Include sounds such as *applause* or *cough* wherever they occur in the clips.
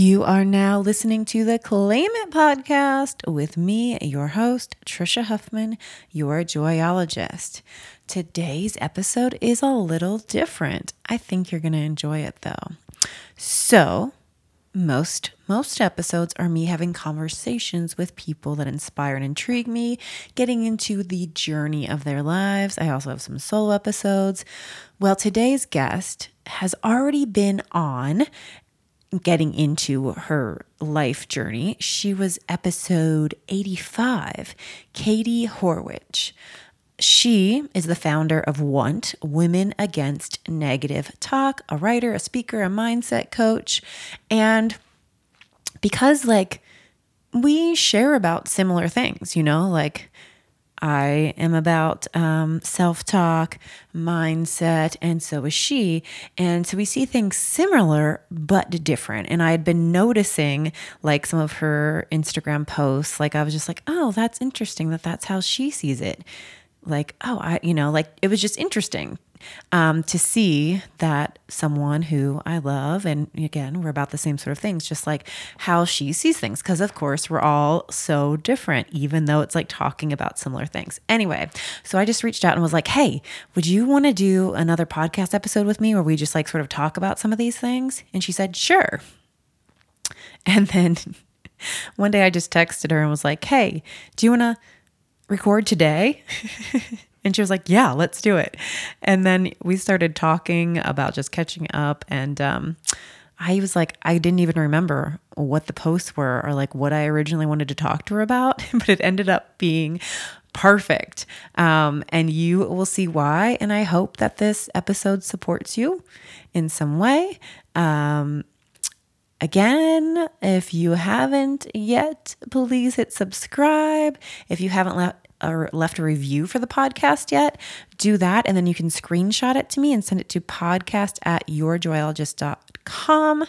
You are now listening to the Claim It podcast with me, your host, Trisha Huffman, your joyologist. Today's episode is a little different. I think you're going to enjoy it though. So, most most episodes are me having conversations with people that inspire and intrigue me, getting into the journey of their lives. I also have some solo episodes. Well, today's guest has already been on getting into her life journey. She was episode 85, Katie Horwitch. She is the founder of Want Women Against Negative Talk, a writer, a speaker, a mindset coach. And because, like, we share about similar things, you know, like I am about um, self talk, mindset, and so is she. And so we see things similar but different. And I had been noticing like some of her Instagram posts, like I was just like, oh, that's interesting that that's how she sees it. Like, oh, I, you know, like it was just interesting um, to see that someone who I love, and again, we're about the same sort of things, just like how she sees things. Because, of course, we're all so different, even though it's like talking about similar things. Anyway, so I just reached out and was like, hey, would you want to do another podcast episode with me where we just like sort of talk about some of these things? And she said, sure. *laughs* And then *laughs* one day I just texted her and was like, hey, do you want to record today? *laughs* And she was like, Yeah, let's do it. And then we started talking about just catching up. And um, I was like, I didn't even remember what the posts were or like what I originally wanted to talk to her about, *laughs* but it ended up being perfect. Um, and you will see why. And I hope that this episode supports you in some way. Um, Again, if you haven't yet, please hit subscribe. If you haven't left or left a review for the podcast yet, do that. And then you can screenshot it to me and send it to podcast at yourjoyologist.com.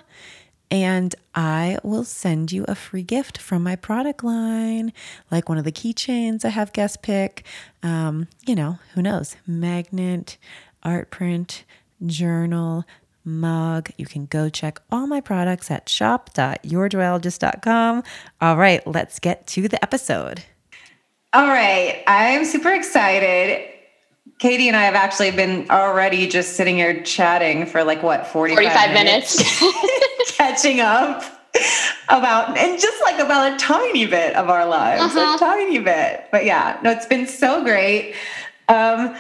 And I will send you a free gift from my product line, like one of the keychains I have guest pick. Um, you know, who knows? Magnet, art print, journal, mug. You can go check all my products at shop.yourjoyologist.com. All right, let's get to the episode. All right. I'm super excited. Katie and I have actually been already just sitting here chatting for like what, 45, 45 minutes, minutes. *laughs* *laughs* catching up about, and just like about a tiny bit of our lives, uh-huh. a tiny bit. But yeah, no, it's been so great. Um,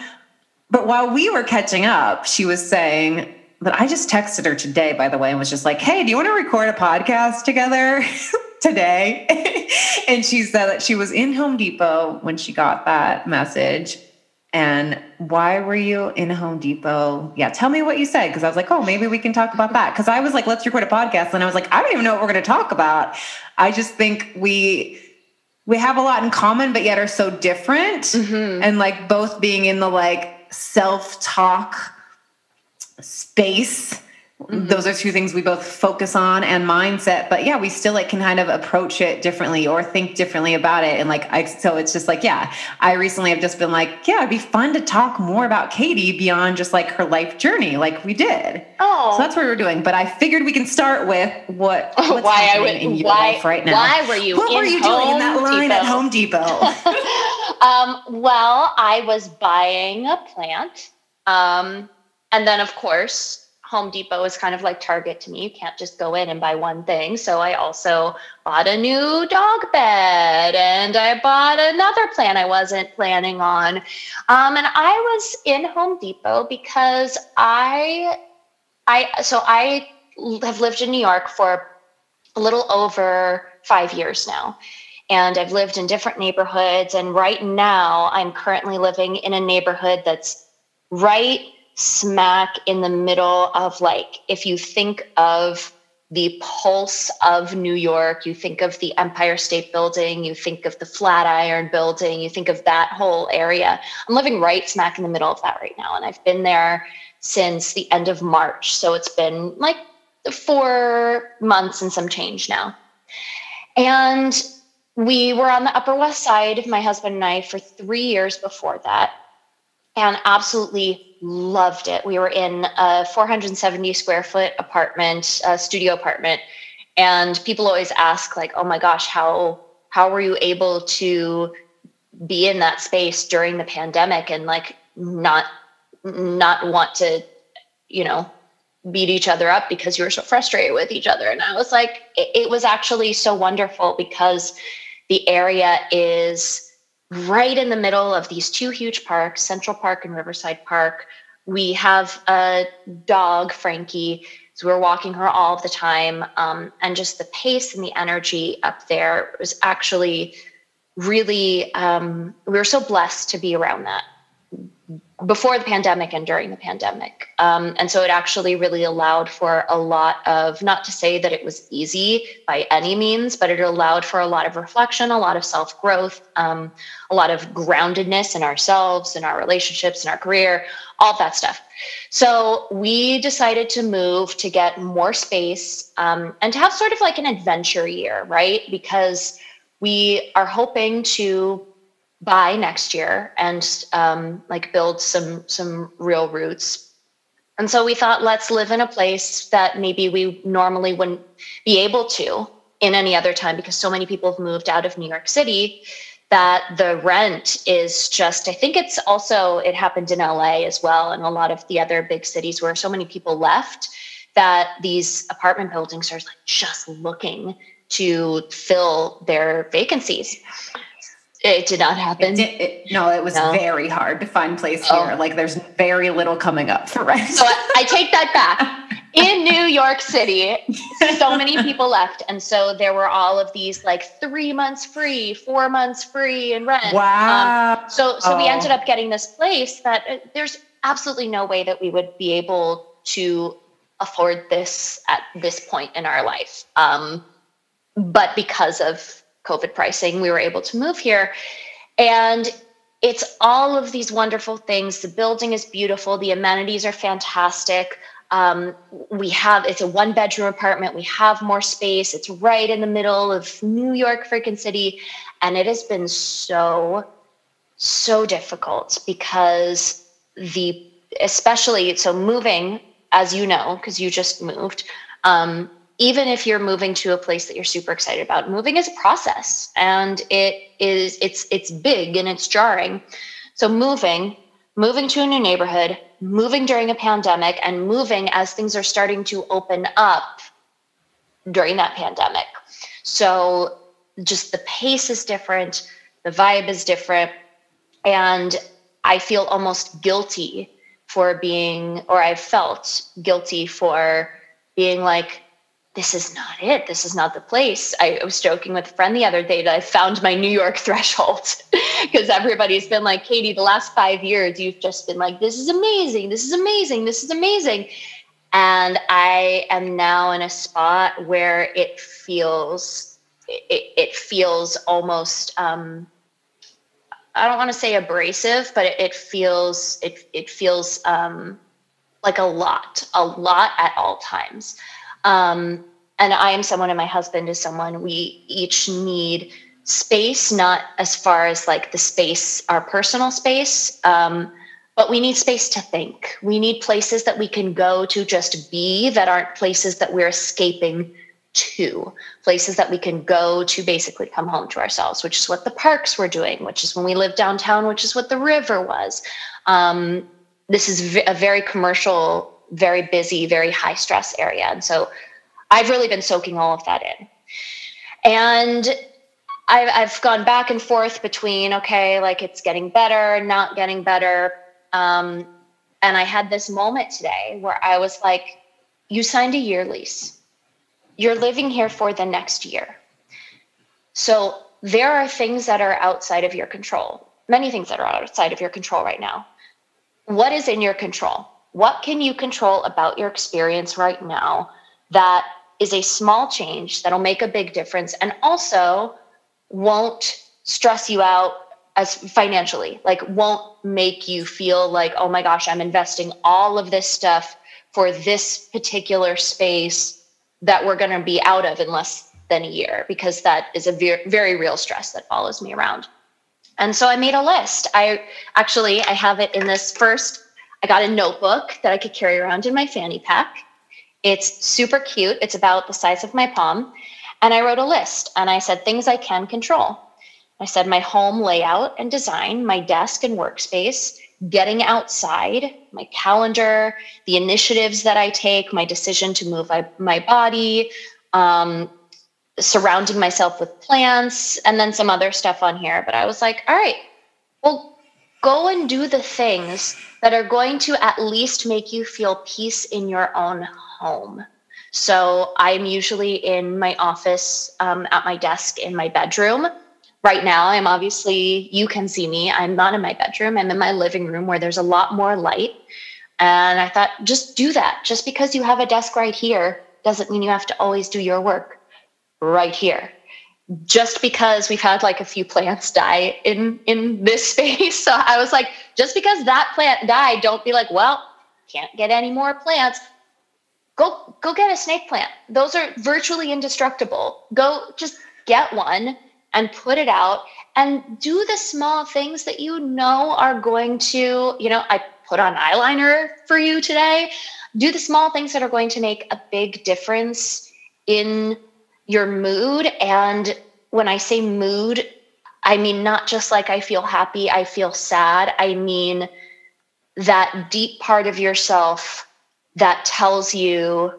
but while we were catching up, she was saying, but I just texted her today, by the way, and was just like, hey, do you want to record a podcast together? *laughs* today. *laughs* and she said that she was in Home Depot when she got that message. And why were you in Home Depot? Yeah, tell me what you said. Cause I was like, oh, maybe we can talk about that. Cause I was like, let's record a podcast. And I was like, I don't even know what we're going to talk about. I just think we, we have a lot in common, but yet are so different. Mm-hmm. And like both being in the like self talk space Mm-hmm. Those are two things we both focus on and mindset. But yeah, we still like can kind of approach it differently or think differently about it. And like I so it's just like, yeah, I recently have just been like, yeah, it'd be fun to talk more about Katie beyond just like her life journey, like we did. Oh. So that's what we are doing. But I figured we can start with what what's why I would in your why, life right now. Why were you what were you Home doing in that line Depot? at Home Depot? *laughs* um, well, I was buying a plant. Um, and then of course Home Depot is kind of like Target to me. You can't just go in and buy one thing. So I also bought a new dog bed and I bought another plant I wasn't planning on. Um, and I was in Home Depot because I, I, so I have lived in New York for a little over five years now. And I've lived in different neighborhoods. And right now, I'm currently living in a neighborhood that's right smack in the middle of like if you think of the pulse of New York, you think of the Empire State Building, you think of the Flatiron Building, you think of that whole area. I'm living right smack in the middle of that right now. And I've been there since the end of March. So it's been like four months and some change now. And we were on the Upper West Side, my husband and I, for three years before that, and absolutely loved it. We were in a 470 square foot apartment, a studio apartment, And people always ask, like, oh my gosh, how how were you able to be in that space during the pandemic and like not not want to, you know, beat each other up because you were so frustrated with each other. And I was like, it, it was actually so wonderful because the area is right in the middle of these two huge parks, Central Park and Riverside Park. We have a dog, Frankie. So we're walking her all the time. Um, and just the pace and the energy up there was actually really, um, we were so blessed to be around that before the pandemic and during the pandemic. Um, and so it actually really allowed for a lot of, not to say that it was easy by any means, but it allowed for a lot of reflection, a lot of self growth, um, a lot of groundedness in ourselves, in our relationships, in our career, all that stuff. So we decided to move to get more space um, and to have sort of like an adventure year, right? Because we are hoping to buy next year and um, like build some some real roots. And so we thought let's live in a place that maybe we normally wouldn't be able to in any other time because so many people have moved out of new york city that the rent is just i think it's also it happened in la as well and a lot of the other big cities where so many people left that these apartment buildings are like just looking to fill their vacancies it did not happen. It did, it, no, it was no. very hard to find place oh. here. Like there's very little coming up for rent. So I, I take that back. *laughs* In New York City, so many people left. And so there were all of these like three months free, four months free in rent. Wow. Um, so so oh. we ended up getting this place that uh, there's absolutely no way that we would be able to afford this at this point in our life. Um, but because of COVID pricing, we were able to move here. And it's all of these wonderful things. The building is beautiful, the amenities are fantastic. Um, we have it's a one bedroom apartment. We have more space. It's right in the middle of New York freaking city. And it has been so, so difficult because the especially so moving, as you know, because you just moved, um, even if you're moving to a place that you're super excited about moving is a process and it is it's it's big and it's jarring. So moving moving to a new neighborhood moving during a pandemic and moving as things are starting to open up during that pandemic. So just the pace is different the vibe is different and i feel almost guilty for being or i felt guilty for being like this is not it. This is not the place. I was joking with a friend the other day that I found my New York *laughs* threshold because everybody's been like, Katie, the last five years, you've just been like, this is amazing. This is amazing. This is amazing. And I am now in a spot where it feels, it, it feels almost, um, I don't want to say abrasive, but it, it feels, it, it feels um, like a lot, a lot at all times. Um, and I am someone, and my husband is someone. We each need space, not as far as like the space, our personal space, um, but we need space to think. We need places that we can go to just be that aren't places that we're escaping to, places that we can go to basically come home to ourselves, which is what the parks were doing, which is when we lived downtown, which is what the river was. Um, this is a very commercial very busy, very high stress area. And so I've really been soaking all of that in. And I've, I've gone back and forth between, okay, like it's getting better, not getting better. Um, and I had this moment today where I was like, you signed a year lease. You're living here for the next year. So there are things that are outside of your control, many things that are outside of your control right now. What is in your control? What can you control about your experience right now that is a small change that'll make a big difference and also won't stress you out as financially like won't make you feel like oh my gosh i'm investing all of this stuff for this particular space that we're going to be out of in less than a year because that is a very, very real stress that follows me around. And so i made a list. I actually i have it in this first I got a notebook that I could carry around in my fanny pack. It's super cute. It's about the size of my palm. And I wrote a list and I said things I can control. I said my home layout and design, my desk and workspace, getting outside, my calendar, the initiatives that I take, my decision to move my, body, um, surrounding myself with plants, and then some other stuff on here. But I was like, all right, well, go and do the things that are going to at least make you feel peace in your own home. So I'm usually in my office um, at my desk in my bedroom. Right now, I'm obviously, you can see me. I'm not in my bedroom. I'm in my living room where there's a lot more light. And I thought, just do that. Just because you have a desk right here doesn't mean you have to always do your work right here. Just because we've had like a few plants die in in this *laughs* space. So I was like, just because that plant died, don't be like, well, can't get any more plants. Go go get a snake plant. Those are virtually indestructible. Go just get one and put it out and do the small things that you know are going to you know i put on eyeliner for you today. Do the small things that are going to make a big difference in your mood and when i say mood i mean not just like i feel happy i feel sad i mean that deep part of yourself that tells you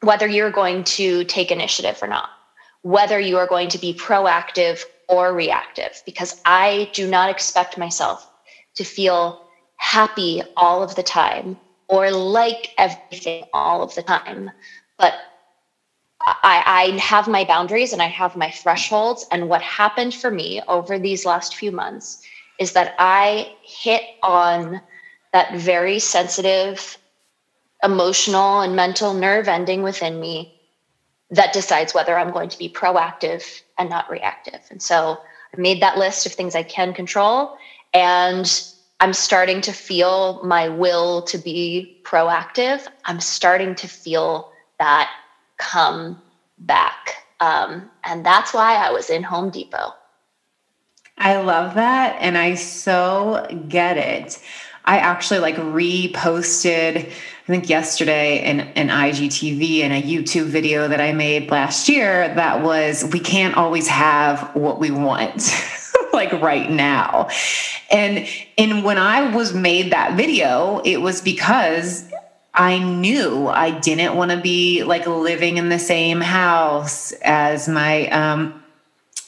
whether you're going to take initiative or not, whether you are going to be proactive or reactive, because I do not expect myself to feel happy all of the time or like everything all of the time. But I, I, have my boundaries and I have my thresholds. And what happened for me over these last few months is that I hit on that very sensitive emotional and mental nerve ending within me that decides whether I'm going to be proactive and not reactive. And so I made that list of things I can control. And I'm starting to feel my will to be proactive. I'm starting to feel that come back. Um, and that's why I was in Home Depot. I love that. And I so get it. I actually like reposted I think yesterday in an IGTV and a YouTube video that I made last year that was we can't always have what we want *laughs* like right now. And and when I was made that video, it was because I knew I didn't want to be like living in the same house as my um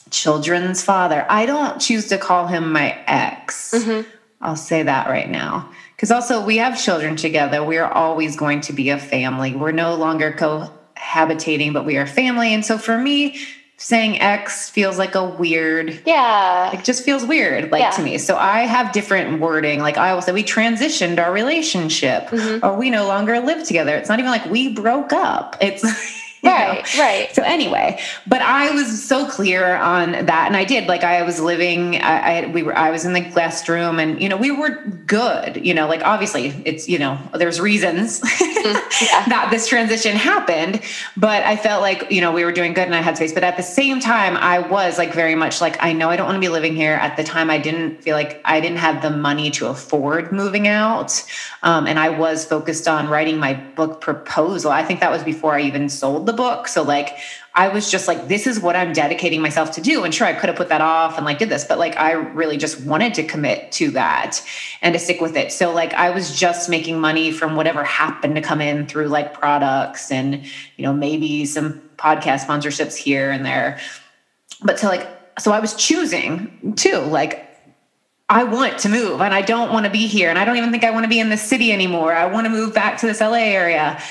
children's father. I don't choose to call him my ex. Mm-hmm. I'll say that right now because also we have children together. We are always going to be a family. We're no longer cohabitating, but we are family. And so for me, saying X feels like a weird yeah. it just feels weird like yeah. to me. So i have different wording. Like i will say we transitioned our relationship mm-hmm. or we no longer live together. It's not even like we broke up. It's *laughs* *laughs* right know? right so anyway but i was so clear on that and i did. Like i was living I, I, we were i was in the guest room and you know we were good you know like obviously it's you know there's reasons mm, *laughs* yeah. that this transition happened but i felt like you know we were doing good and i had space but at the same time i was like very much like i know i don't want to be living here. At the time i didn't feel like i didn't have the money to afford moving out um, and i was focused on writing my book proposal. I think that was before i even sold the book. So like I was just like, this is what I'm dedicating myself to do. And sure, I could have put that off and like did this, but like I really just wanted to commit to that and to stick with it. So like I was just making money from whatever happened to come in through like products and, you know, maybe some podcast sponsorships here and there. But so like, so I was choosing too, like I want to move and I don't want to be here. And I don't even think I want to be in the city anymore. I want to move back to this LA area.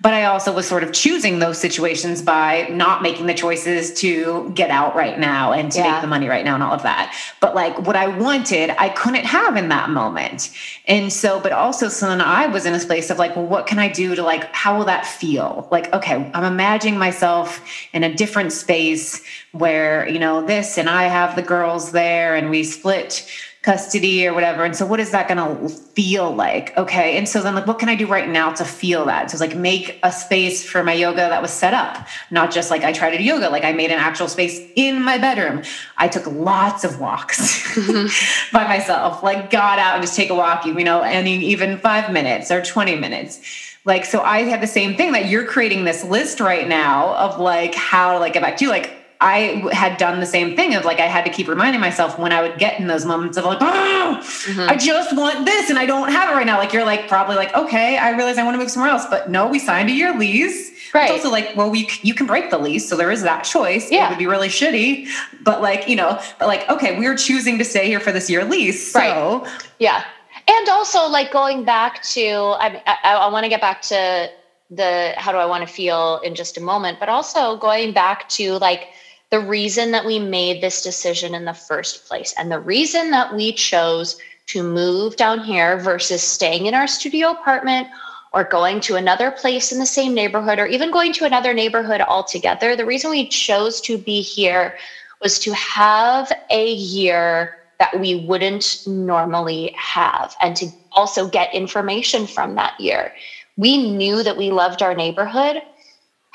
But I also was sort of choosing those situations by not making the choices to get out right now and to yeah. make the money right now and all of that. But like what I wanted, I couldn't have in that moment. And so, but also, so then I was in a place of like, well, what can I do to like, how will that feel? Like, okay, I'm imagining myself in a different space where, you know, this and I have the girls there and we split custody or whatever. And so what is that going to feel like? Okay. And so then like, what can I do right now to feel that? So it's like make a space for my yoga that was set up, not just like I tried to do yoga, like I made an actual space in my bedroom. I took lots of walks mm-hmm. *laughs* by myself, like got out and just take a walk, you know, any even five minutes or 20 minutes like so i had the same thing that you're creating this list right now of like how to like get back to you like I had done the same thing of like I had to keep reminding myself when I would get in those moments of like, oh, mm-hmm. I just want this and I don't have it right now. Like you're like probably like, okay, I realize I want to move somewhere else, but no, we signed a year lease. Right. It's also like, well, we you can break the lease, so there is that choice. Yeah. It would be really shitty, but like you know, but like okay, we're choosing to stay here for this year lease. So. Right. Yeah and also like going back to i i, I want to get back to the how do i want to feel in just a moment but also going back to like the reason that we made this decision in the first place and the reason that we chose to move down here versus staying in our studio apartment or going to another place in the same neighborhood or even going to another neighborhood altogether the reason we chose to be here was to have a year that we wouldn't normally have and to also get information from that year. We knew that we loved our neighborhood.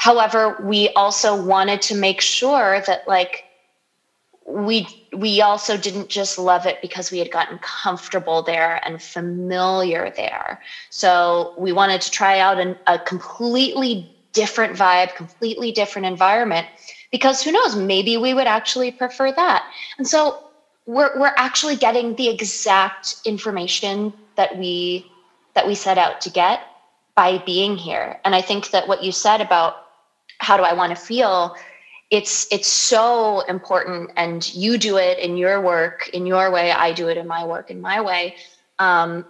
However, we also wanted to make sure that like we we also didn't just love it because we had gotten comfortable there and familiar there. So we wanted to try out an, a completely different vibe, completely different environment because who knows, maybe we would actually prefer that. And so we're we're actually getting the exact information that we that we set out to get by being here. And I think that what you said about how do I want to feel, it's it's so important. And you do it in your work in your way. I do it in my work in my way. Um,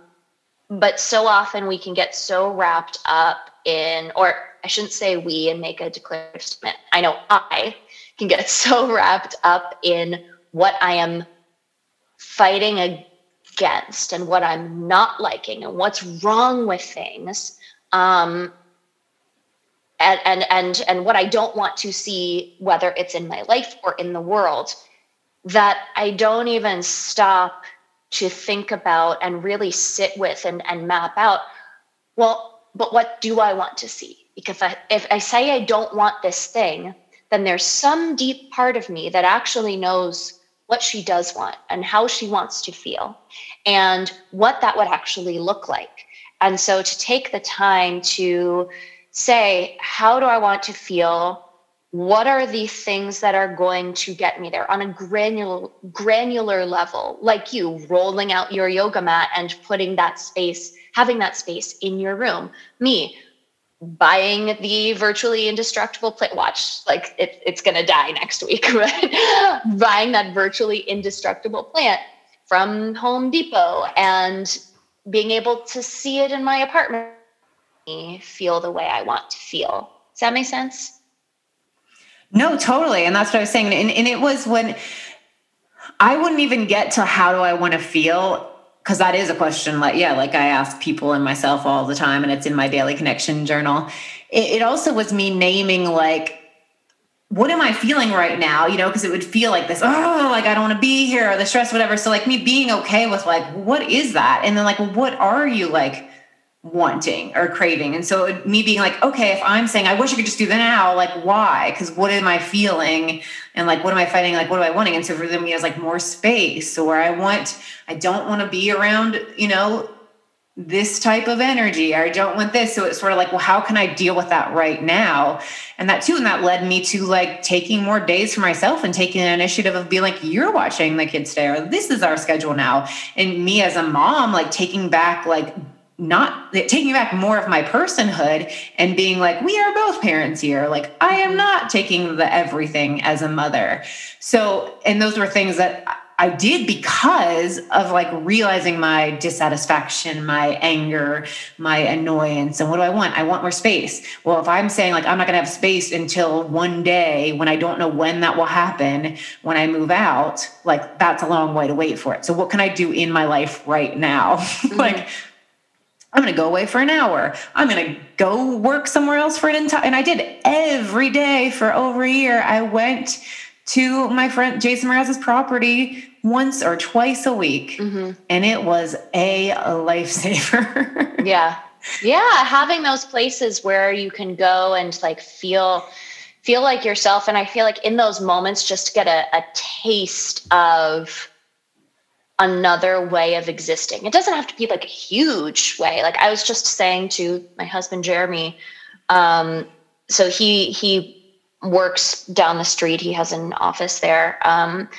but so often we can get so wrapped up in, or I shouldn't say we and make a declarative statement. I know I can get *laughs* so wrapped up in what I am fighting against and what I'm not liking and what's wrong with things. Um, and, and and and what I don't want to see, whether it's in my life or in the world, that I don't even stop to think about and really sit with and, and map out. Well, but what do I want to see? Because I, if I say I don't want this thing, then there's some deep part of me that actually knows what she does want and how she wants to feel and what that would actually look like. And so to take the time to say, how do I want to feel? What are the things that are going to get me there on a granular granular level, like you rolling out your yoga mat and putting that space, having that space in your room. Me, buying the virtually indestructible plate watch like it, it's going to die next week *laughs* but buying that virtually indestructible plant from home depot and being able to see it in my apartment feel the way i want to feel. Does that make sense? No totally. And that's what i was saying. And, and it was when i wouldn't even get to how do i want to feel because that is a question like yeah like i ask people and myself all the time and it's in my daily connection journal. It, it also was me naming like what am i feeling right now? You know because it would feel like this oh like i don't want to be here or the stress whatever. So like me being okay with like what is that? And then like what are you like wanting or craving. And so me being like, okay, if I'm saying I wish I could just do that now, like why? Because what am I feeling? And like what am I fighting? Like what am I wanting? And so for them, it's like more space. So where I want, I don't want to be around, you know, this type of energy. I don't want this. So it's sort of like, well, how can I deal with that right now? And that too, and that led me to like taking more days for myself and taking an initiative of being like, you're watching the kids stay, or this is our schedule now. And me as a mom, like taking back like not taking back more of my personhood and being like we are both parents here. Like i am not taking the everything as a mother. So and those were things that i did because of like realizing my dissatisfaction my anger my annoyance and what do i want? I want more space. Well if i'm saying like i'm not going to have space until one day when i don't know when that will happen when i move out like that's a long way to wait for it. So what can i do in my life right now? *laughs* Mm-hmm. like I'm going to go away for an hour. I'm going to go work somewhere else for an entire. And I did every day for over a year. I went to my friend Jason Mraz's property once or twice a week, mm-hmm. and it was a lifesaver. *laughs* yeah, yeah, having those places where you can go and like feel feel like yourself, and I feel like in those moments, just get a, a taste of another way of existing. It doesn't have to be like a huge way. Like I was just saying to my husband Jeremy, um, so he he works down the street. He has an office there, um,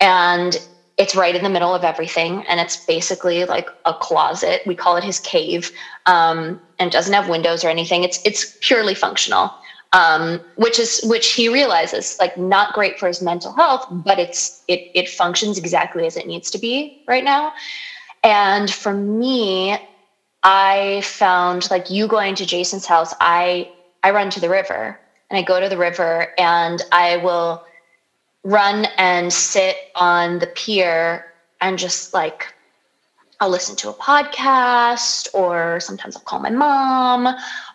and it's right in the middle of everything. And it's basically like a closet. We call it his cave, um, and doesn't have windows or anything. It's it's purely functional um, which is which he realizes like not great for his mental health, but it's it it functions exactly as it needs to be right now. And for me, I found like you going to Jason's house, I I run to the river and I go to the river and I will run and sit on the pier and just like I'll listen to a podcast or sometimes I'll call my mom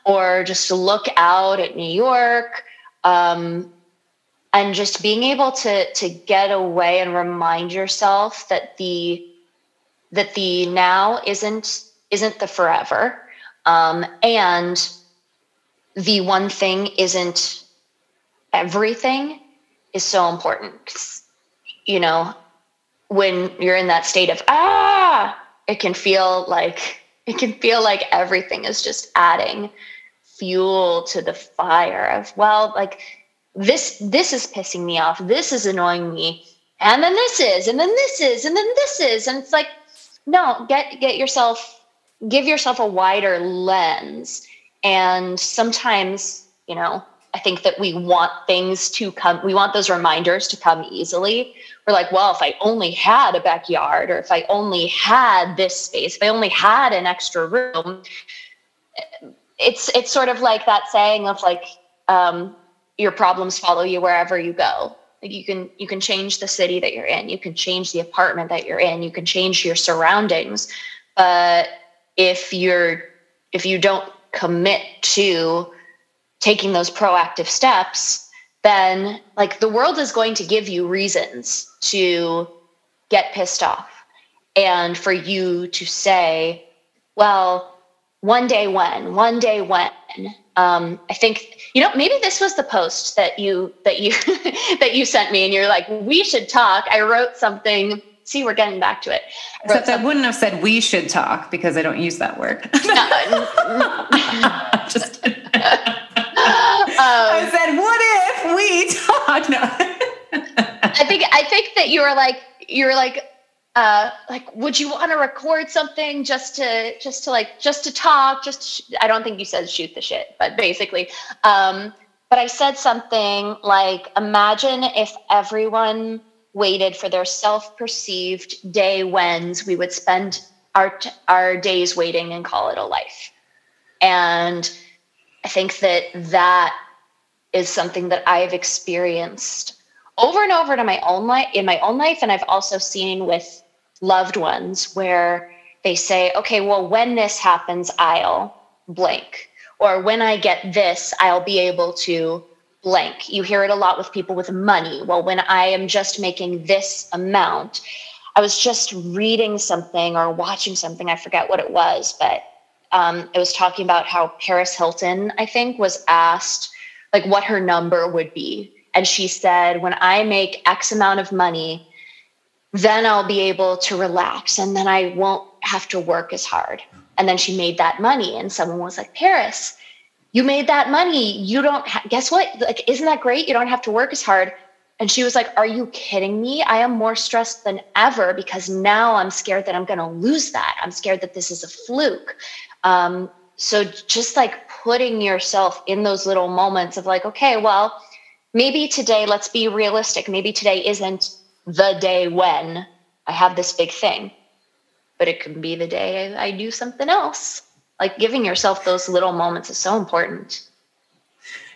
or just look out at New York. Um, and just being able to to get away and remind yourself that the that the now isn't isn't the forever um, and the one thing isn't everything is so important you know when you're in that state of ah it can feel like it can feel like everything is just adding fuel to the fire of well like this this is pissing me off this is annoying me and then this is and then this is and then this is and it's like no get get yourself give yourself a wider lens. And sometimes you know i think that we want things to come we want those reminders to come easily we're like well if i only had a backyard or if i only had this space if i only had an extra room it's it's sort of like that saying of like um, your problems follow you wherever you go. Like you can you can change the city that you're in you can change the apartment that you're in you can change your surroundings but if you're if you don't commit to taking those proactive steps then like the world is going to give you reasons to get pissed off and for you to say well one day when one day when. Um, i think you know maybe this was the post that you that you *laughs* that you sent me and you're like we should talk. I wrote something. See we're getting back to it. I except i wouldn't have said we should talk because i don't use that word. *laughs* *laughs* Just um, i said what if we talk? No i think i think that you were like you were like uh, like would you want to record something just to just to like just to talk just to sh- i don't think you said shoot the shit but basically um, but i said something like imagine if everyone waited for their self-perceived day whens we would spend our t- our days waiting and call it a life. And i think that that is something that i've experienced over and over to my own life in my own life and i've also seen with loved ones where they say, okay, well, when this happens, I'll blank. Or when I get this, I'll be able to blank. You hear it a lot with people with money. Well, when I am just making this amount, I was just reading something or watching something, I forget what it was, but um, it was talking about how Paris Hilton, I think, was asked like what her number would be. And she said, when I make X amount of money, then I'll be able to relax and then I won't have to work as hard. And then she made that money, and someone was like, Paris, you made that money. You don't, ha- guess what? Like, isn't that great? You don't have to work as hard. And she was like, Are you kidding me? I am more stressed than ever because now I'm scared that I'm going to lose that. I'm scared that this is a fluke. Um, so just like putting yourself in those little moments of like, okay, well, maybe today, let's be realistic. Maybe today isn't the day when I have this big thing, but it can be the day I, do something else. Like giving yourself those little moments is so important.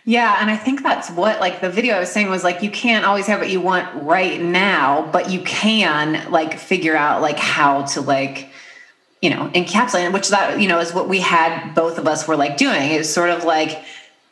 Yeah, and I think that's what like the video I was saying was like you can't always have what you want right now, but you can like figure out like how to like you know encapsulate it, which that you know is what we had both of us were like doing. Is sort of like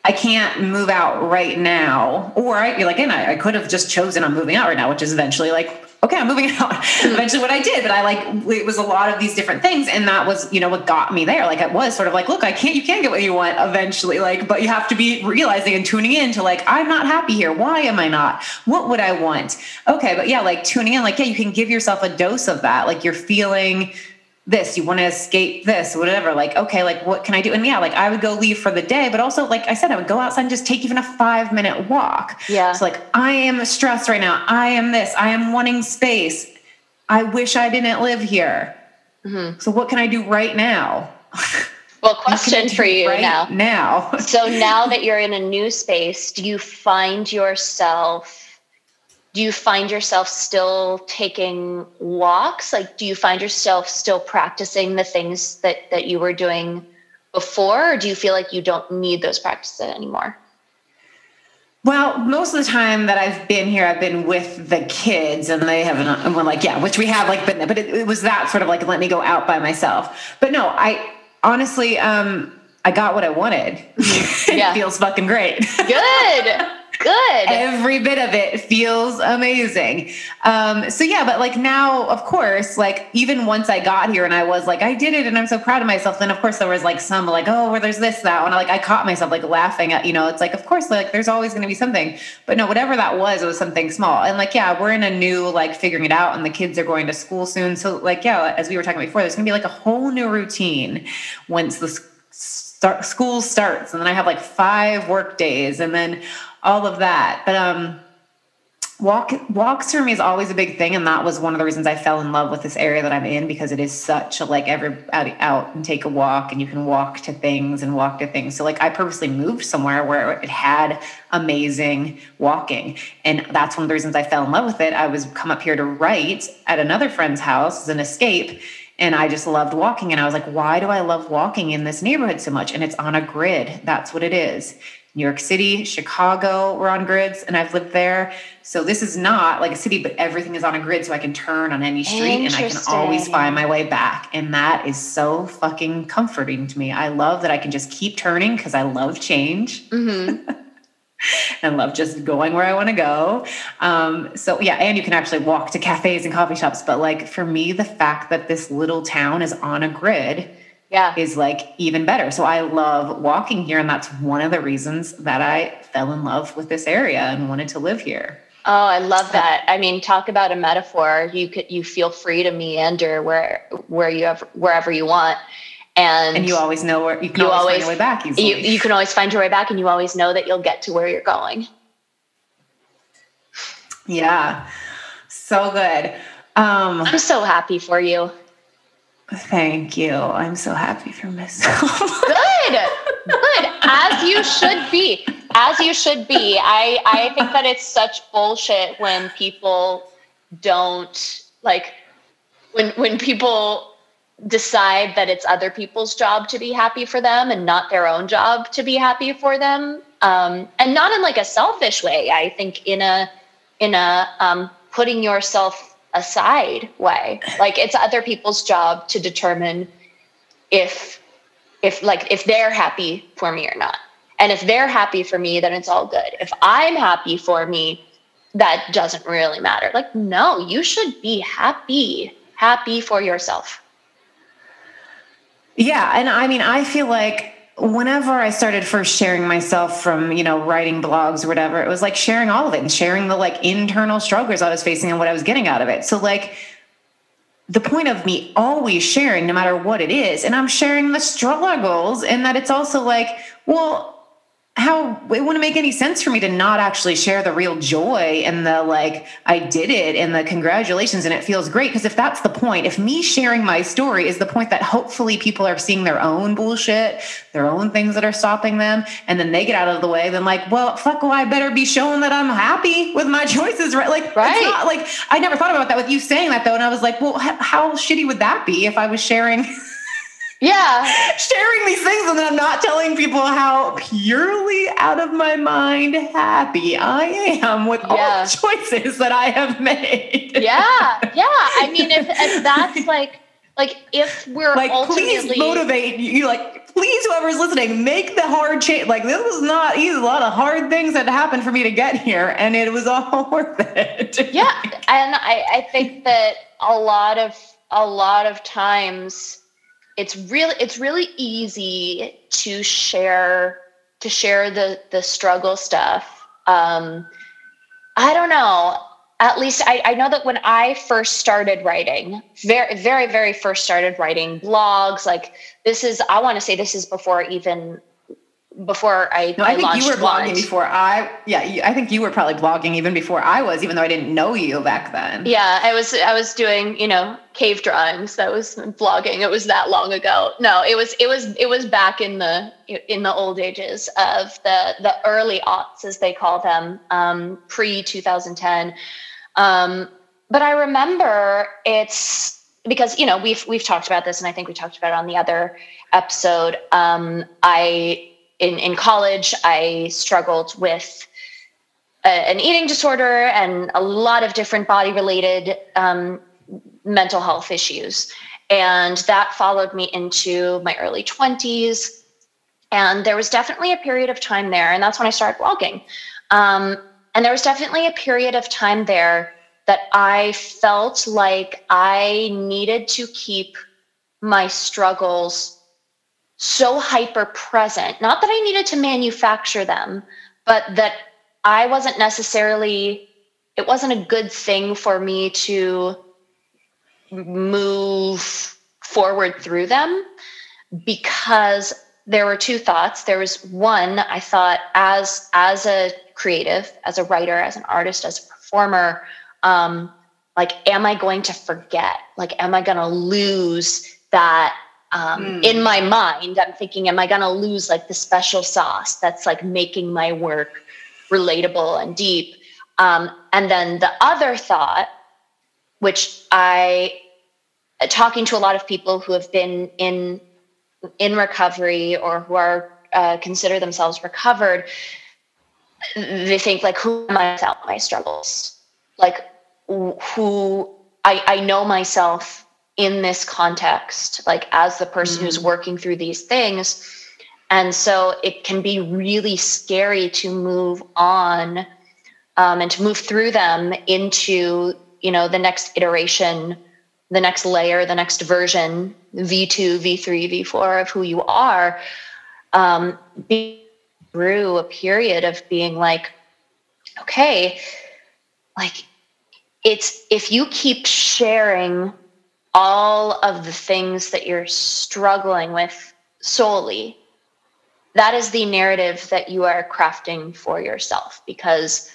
I can't move out right now. Or I, you're like, and I, I could have just chosen I'm moving out right now, which is eventually like, okay, I'm moving *laughs* out. Eventually, what I did, but I like it was a lot of these different things, and that was you know what got me there. Like it was sort of like, look, I can't, you can't get what you want eventually, like, but you have to be realizing and tuning in to like, I'm not happy here. Why am I not? What would I want? Okay, but yeah, like tuning in, like yeah, you can give yourself a dose of that. Like you're feeling this you want to escape this whatever like okay like what can i do? And yeah like i would go leave for the day but also like i said i would go outside and just take even a five minute walk. Yeah. So like i am stressed right now i am this i am wanting space i wish i didn't live here. Mm-hmm. so what can i do right now? Well *laughs* question for you right now. now? *laughs* So now that you're in a new space do you find yourself do you find yourself still taking walks like do you find yourself still practicing the things that that you were doing before or do you feel like you don't need those practices anymore well, most of the time that I've been here, I've been with the kids, and they haven't. And we're like, yeah, which we have like been, but it, it, was that sort of like let me go out by myself. But no, I honestly, um, I got what I wanted. *laughs* Yeah. it feels fucking great. *laughs* Good. Good. Every bit of it feels amazing. Um, so yeah, but like now, of course, like even once I got here and I was like, I did it and I'm so proud of myself. Then of course there was like some like, oh, where there's this, that. And like I caught myself like laughing at, you know, it's like, of course, like there's always gonna be something. But no, whatever that was, it was something small. And like, yeah, we're in a new like figuring it out and the kids are going to school soon. So like, yeah, as we were talking before, there's gonna be like a whole new routine once the start school starts. And then I have like five work days and then all of that. But um, walk walks for me is always a big thing, and that was one of the reasons I fell in love with this area that I'm in because it is such a like every out, out and take a walk, and you can walk to things and walk to things. So like I purposely moved somewhere where it had amazing walking, and that's one of the reasons I fell in love with it. I was come up here to write at another friend's house as an escape. And I just loved walking. And I was like, why do I love walking in this neighborhood so much? And it's on a grid. That's what it is. New York City, Chicago were on grids, and I've lived there. So this is not like a city, but everything is on a grid, so I can turn on any street and I can always find my way back. And that is so fucking comforting to me. I love that I can just keep turning because I love change. Mm-hmm. *laughs* and love just going where I want to go. Um, so yeah, and you can actually walk to cafes and coffee shops. But like for me, the fact that this little town is on a grid yeah. is like even better. So I love walking here. And that's one of the reasons that I fell in love with this area and wanted to live here. Oh, I love that. I mean, talk about a metaphor. You could you feel free to meander where where you have wherever you want. And, and you always know where you can you always, always, find your way back easily. You, you can always find your way back and you always know that you'll get to where you're going. Yeah. So good. Um, I'm so happy for you. Thank you. I'm so happy for myself. Good. Good. As you should be. As you should be. I I think that it's such bullshit when people don't like when when people decide that it's other people's job to be happy for them and not their own job to be happy for them um, and not in like a selfish way i think in a in a um, putting yourself aside way. Like it's other people's job to determine if if like if they're happy for me or not. And if they're happy for me then it's all good. If i'm happy for me that doesn't really matter. Like no you should be happy happy for yourself. Yeah and i mean i feel like whenever I started first sharing myself from, you know, writing blogs or whatever, it was like sharing all of it and sharing the like internal struggles I was facing and what I was getting out of it. So like the point of me always sharing no matter what it is and I'm sharing the struggles and that it's also like, well, how it wouldn't make any sense for me to not actually share the real joy and the like i did it and the congratulations and it feels great. Because if that's the point if me sharing my story is the point that hopefully people are seeing their own bullshit their own things that are stopping them and then they get out of the way then like well fuck well i better be showing that i'm happy with my *laughs* choices right? Like right. not, like i never thought about that with you saying that though and i was like well how shitty would that be if i was sharing *laughs* yeah sharing these things and then i'm not telling people how purely out of my mind happy i am with yeah. all the choices that i have made yeah yeah i mean if, if that's like like if we're like please motivate you like please, whoever's listening, make the hard change. Like this was not easy. A lot of hard things had to happen for me to get here, and it was all *laughs* worth it. yeah, and I, I think that a lot of a lot of times it's really it's really easy to share to share the the struggle stuff. Um, I don't know at least I, I, know that when I first started writing, very, very, very first started writing blogs, like this is, I want to say this is before even before I. No, I, I think you were blogging before I. Yeah, I think you were probably blogging even before I was, even though I didn't know you back then. Yeah, I was. I was doing you know cave drawings. That was blogging. It was that long ago. No, it was. It was. It was back in the in the old ages of the the early aughts, as they call them, um, pre 2010. Um, but I remember it's because you know we've we've talked about this, and I think we talked about it on the other episode. Um, I in in college I struggled with a, an eating disorder and a lot of different body related um, mental health issues, and that followed me into my early twenties. And there was definitely a period of time there, and that's when I started blogging. Um, and there was definitely a period of time there that I felt like I needed to keep my struggles so hyper present. Not that I needed to manufacture them, but that I wasn't necessarily, it wasn't a good thing for me to move forward through them because there were two thoughts there was one i thought as as a creative as a writer as an artist as a performer um, like am i going to forget like am i going to lose that um, mm. in my mind i'm thinking am i going to lose like the special sauce that's like making my work relatable and deep um, and then the other thought which i talking to a lot of people who have been in in recovery or who are uh, consider themselves recovered they think like who am i without my struggles like who I, I know myself in this context like as the person mm-hmm. who's working through these things and so it can be really scary to move on um, and to move through them into you know the next iteration the next layer, the next version, V2, V3, V4 of who you are, um, through a period of being like, okay, like it's if you keep sharing all of the things that you're struggling with solely, that is the narrative that you are crafting for yourself because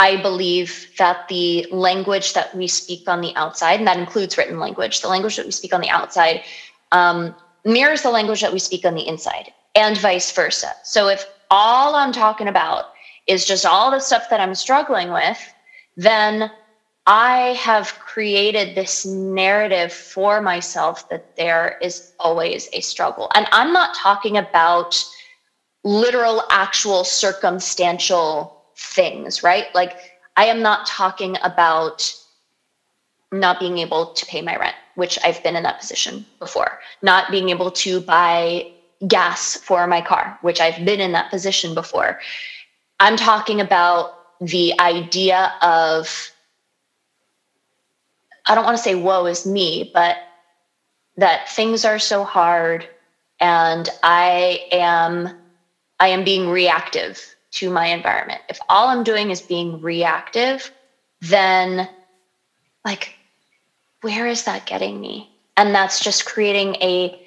I believe that the language that we speak on the outside, and that includes written language, the language that we speak on the outside um, mirrors the language that we speak on the inside, and vice versa. So if all I'm talking about is just all the stuff that I'm struggling with, then I have created this narrative for myself that there is always a struggle. And I'm not talking about literal, actual, circumstantial things, right? Like I am not talking about not being able to pay my rent, which I've been in that position before, not being able to buy gas for my car, which I've been in that position before. I'm talking about the idea of, I don't want to say woe is me, but that things are so hard and I am I am being reactive to my environment. If all I'm doing is being reactive, then like, where is that getting me? And that's just creating a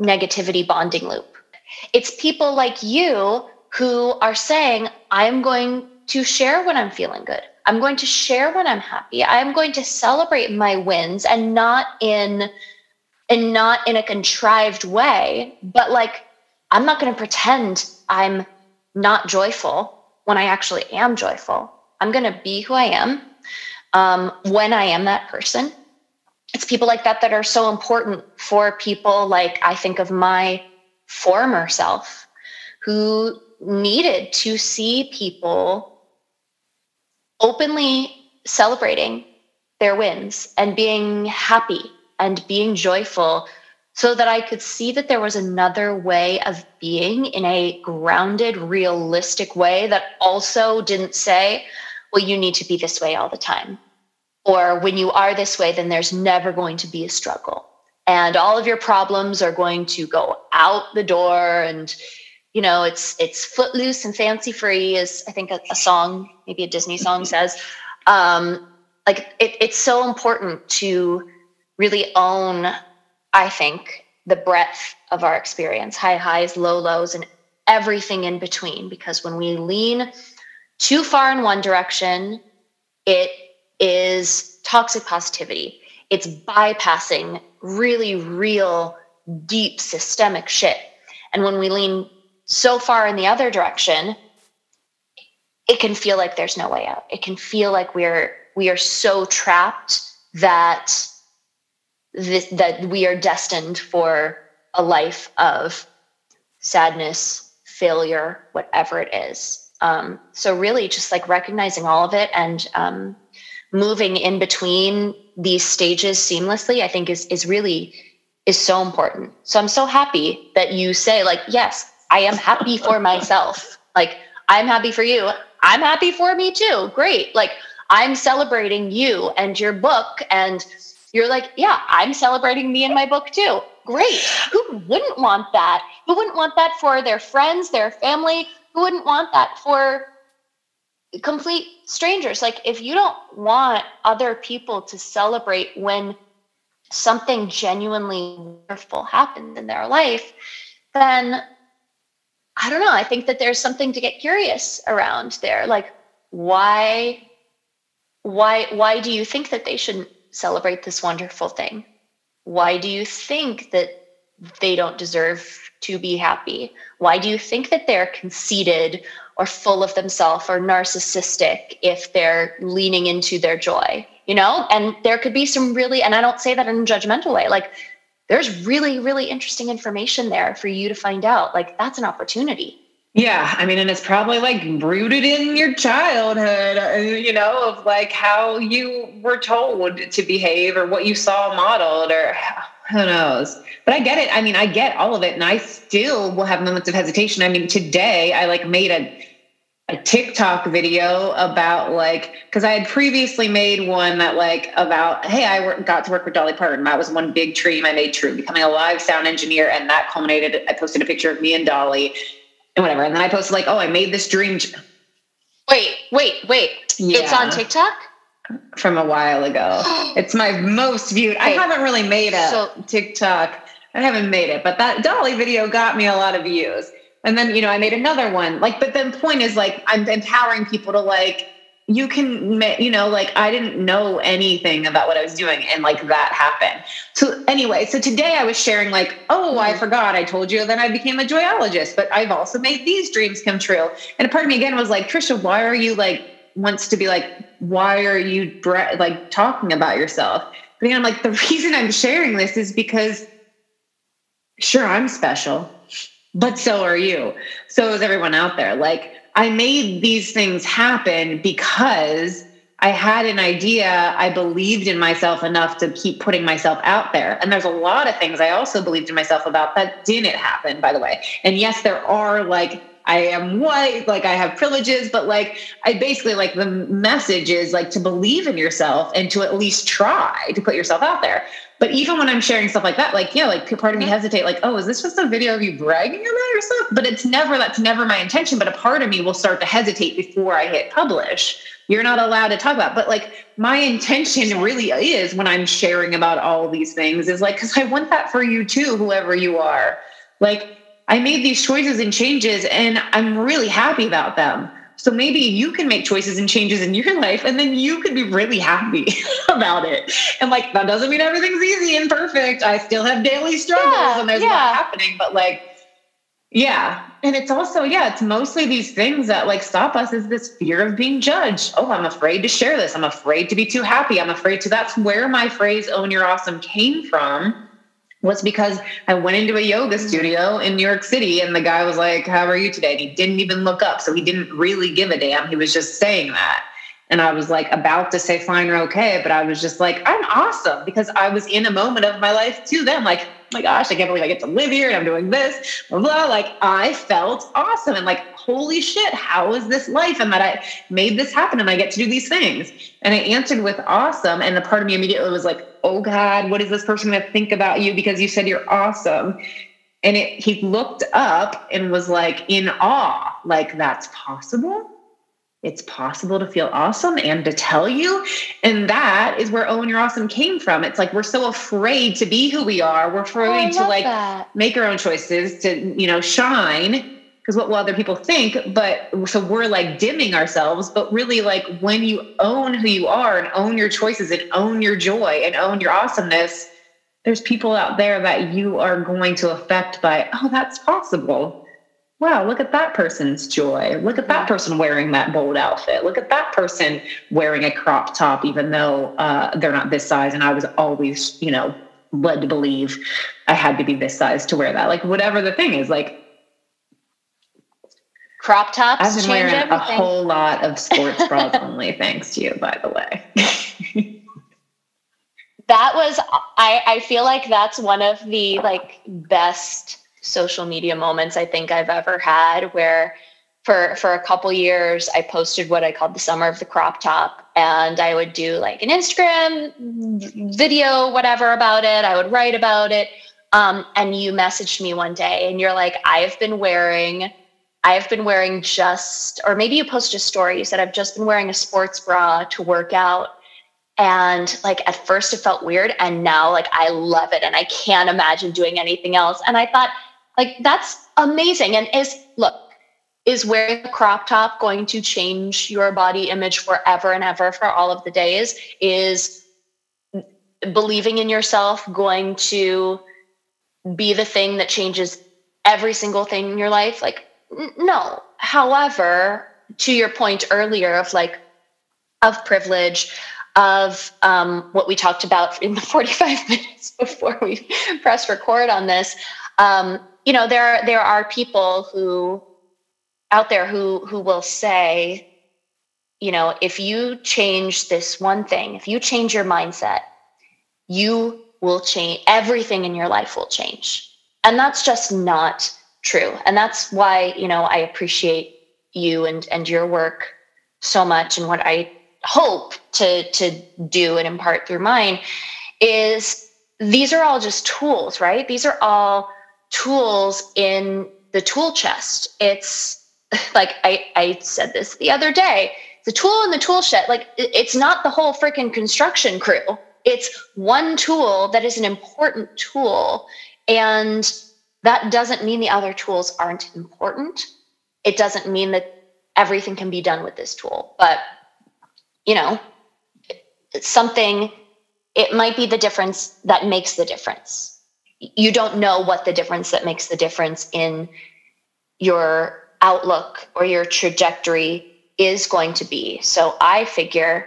negativity bonding loop. It's people like you who are saying, I'm going to share when I'm feeling good. I'm going to share when I'm happy. I'm going to celebrate my wins and not in and not in a contrived way, but like I'm not going to pretend I'm not joyful when I actually am joyful. I'm going to be who I am um, when I am that person. It's people like that that are so important for people like I think of my former self who needed to see people openly celebrating their wins and being happy and being joyful so that I could see that there was another way of being in a grounded, realistic way that also didn't say, well, you need to be this way all the time. Or when you are this way, then there's never going to be a struggle. And all of your problems are going to go out the door and you know it's it's footloose and fancy free as i think a, a song maybe a disney song says. Um, like it, it's so important to really own i think the breadth of our experience high highs low lows and everything in between because when we lean too far in one direction it is toxic positivity. It's bypassing really real deep systemic shit. And when we lean so far in the other direction it can feel like there's no way out. It can feel like we're we are so trapped that this that we are destined for a life of sadness failure whatever it is. Um, so really just like recognizing all of it and um, moving in between these stages seamlessly i think is is really is so important. So i'm so happy that you say like yes I am happy for myself. Like, I'm happy for you. I'm happy for me too. Great. Like, I'm celebrating you and your book. And you're like, yeah, I'm celebrating me and my book too. Great. Who wouldn't want that? Who wouldn't want that for their friends, their family? Who wouldn't want that for complete strangers? Like, if you don't want other people to celebrate when something genuinely wonderful happens in their life, then I don't know. I think that there's something to get curious around there. Like, why, why, why do you think that they shouldn't celebrate this wonderful thing? Why do you think that they don't deserve to be happy? Why do you think that they're conceited or full of themselves or narcissistic if they're leaning into their joy? You know, and there could be some really, and I don't say that in a judgmental way, like there's really, really interesting information there for you to find out. Like that's an opportunity. Yeah, I mean, and it's probably like rooted in your childhood, uh, you know, of like how you were told to behave or what you saw modeled or *sighs* who knows. But I get it. I mean, I get all of it. And I still will have moments of hesitation. I mean, today I like made a a TikTok video about like because I had previously made one that like about hey I work, got to work with Dolly Parton. That was one big dream I made true becoming a live sound engineer and that culminated I posted a picture of me and Dolly and whatever and then I posted like oh I made this dream wait wait wait. Yeah. it's on TikTok? From a while ago. *gasps* It's my most viewed I haven't really made a so, TikTok I haven't made it but that Dolly video got me a lot of views and then, you know, I made another one. Like, but the point is like, I'm empowering people to like, you can, you know, like I didn't know anything about what I was doing and like that happened. So anyway, so today I was sharing like, oh, I mm-hmm. forgot I told you. Then I became a joyologist, but I've also made these dreams come true. And a part of me again was like, Trisha, why are you like, wants to be like, why are you like talking about yourself? But again, I'm like, the *laughs* reason I'm sharing this is because sure, I'm special but so are you. So is everyone out there. Like, I made these things happen because I had an idea. I believed in myself enough to keep putting myself out there. And there's a lot of things I also believed in myself about that didn't happen, by the way. And yes, there are like, I am white, like I have privileges, but like I basically like the message is like to believe in yourself and to at least try to put yourself out there. But even when I'm sharing stuff like that, like, yeah, like part of me hesitate, like, oh, is this just a video of you bragging about yourself? But it's never, that's never my intention. But a part of me will start to hesitate before I hit publish. You're not allowed to talk about. But like my intention really is when I'm sharing about all these things is like, because I want that for you too, whoever you are. Like I made these choices and changes and I'm really happy about them. So maybe you can make choices and changes in your life and then you could be really happy *laughs* about it. And like that doesn't mean everything's easy and perfect. I still have daily struggles yeah, and there's yeah. a lot happening, but like yeah. And it's also, yeah, it's mostly these things that like stop us is this fear of being judged. Oh, I'm afraid to share this. I'm afraid to be too happy. I'm afraid to that's where my phrase own your awesome came from was because I went into a yoga mm. studio in New York City and the guy was like, How are you today? And he didn't even look up. So he didn't really give a damn. He was just saying that. And I was like about to say fine or okay, but I was just like, I'm awesome because I was in a moment of my life too. Then, like, oh my gosh, I can't believe I get to live here and I'm doing this, blah, blah. Like, I felt awesome and like, holy shit, how is this life? And that I made this happen and I get to do these things. And I answered with awesome. And the part of me immediately was like, oh God, what is this person going to think about you because you said you're awesome? And it, he looked up and was like in awe, like, that's possible it's possible to feel awesome and to tell you. And that is where Own Your Awesome came from. It's like we're so afraid to be who we are. We're oh, afraid oh, to like that. make our own choices, to, you know, shine because what will other people think? But so we're like dimming ourselves. But really, like when you own who you are and own your choices and own your joy and own your awesomeness, there's people out there that you are going to affect by, oh, that's possible wow, look at that person's joy. Look at that person wearing that bold outfit. Look at that person wearing a crop top, even though uh, they're not this size. And I was always, you know, led to believe I had to be this size to wear that. Like whatever the thing is, like crop tops. I've been wearing everything. a whole lot of sports bras only, *laughs* thanks to you, by the way. that was I, I feel like that's one of the like best social media moments I think I've ever had where for for a couple years I posted what I called the summer of the crop top and I would do like an Instagram video whatever about it. I would write about it. Um, and you messaged me one day and you're like I've been wearing I've been wearing just or maybe you posted a story you said I've just been wearing a sports bra to work out. And like at first it felt weird and now like I love it and I can't imagine doing anything else. And I thought like that's amazing. And is look, is wearing a crop top going to change your body image forever and ever for all of the days? Is believing in yourself going to be the thing that changes every single thing in your life? Like, n- no. However, to your point earlier of like, of privilege, of um, what we talked about in the *laughs* 45 minutes before we *laughs* press record on this, um, you know there there are people who out there who who will say you know if you change this one thing if you change your mindset you will change everything in your life will change. And that's just not true. And that's why you know i appreciate you and and your work so much. And what i hope to to do and impart through mine is these are all just tools right? These are all tools in the tool chest. It's *laughs* like I, I said this the other day. The tool in the tool shed, like it's not the whole freaking construction crew. It's one tool that is an important tool. And that doesn't mean the other tools aren't important. It doesn't mean that everything can be done with this tool. But, you know, it's something, it might be the difference that makes the difference you don't know what the difference that makes the difference in your outlook or your trajectory is going to be. So I figure,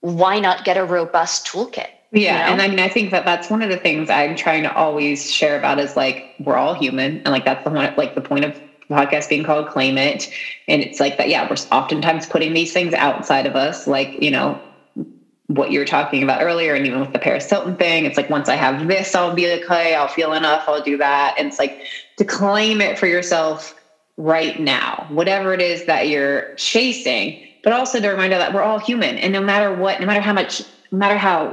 why not get a robust toolkit? Yeah, you know? and I mean, I think that that's one of the things I'm trying to always share about is like we're all human, and like that's the one, like the point of podcast being called "Claim It," and it's like that. Yeah, we're oftentimes putting these things outside of us, like you know, what you were talking about earlier, and even with the Paris Hilton thing, it's like once I have this, I'll be okay, I'll feel enough, I'll do that. And it's like to claim it for yourself right now, whatever it is that you're chasing, but also the reminder that we're all human. And no matter what, no matter how much, no matter how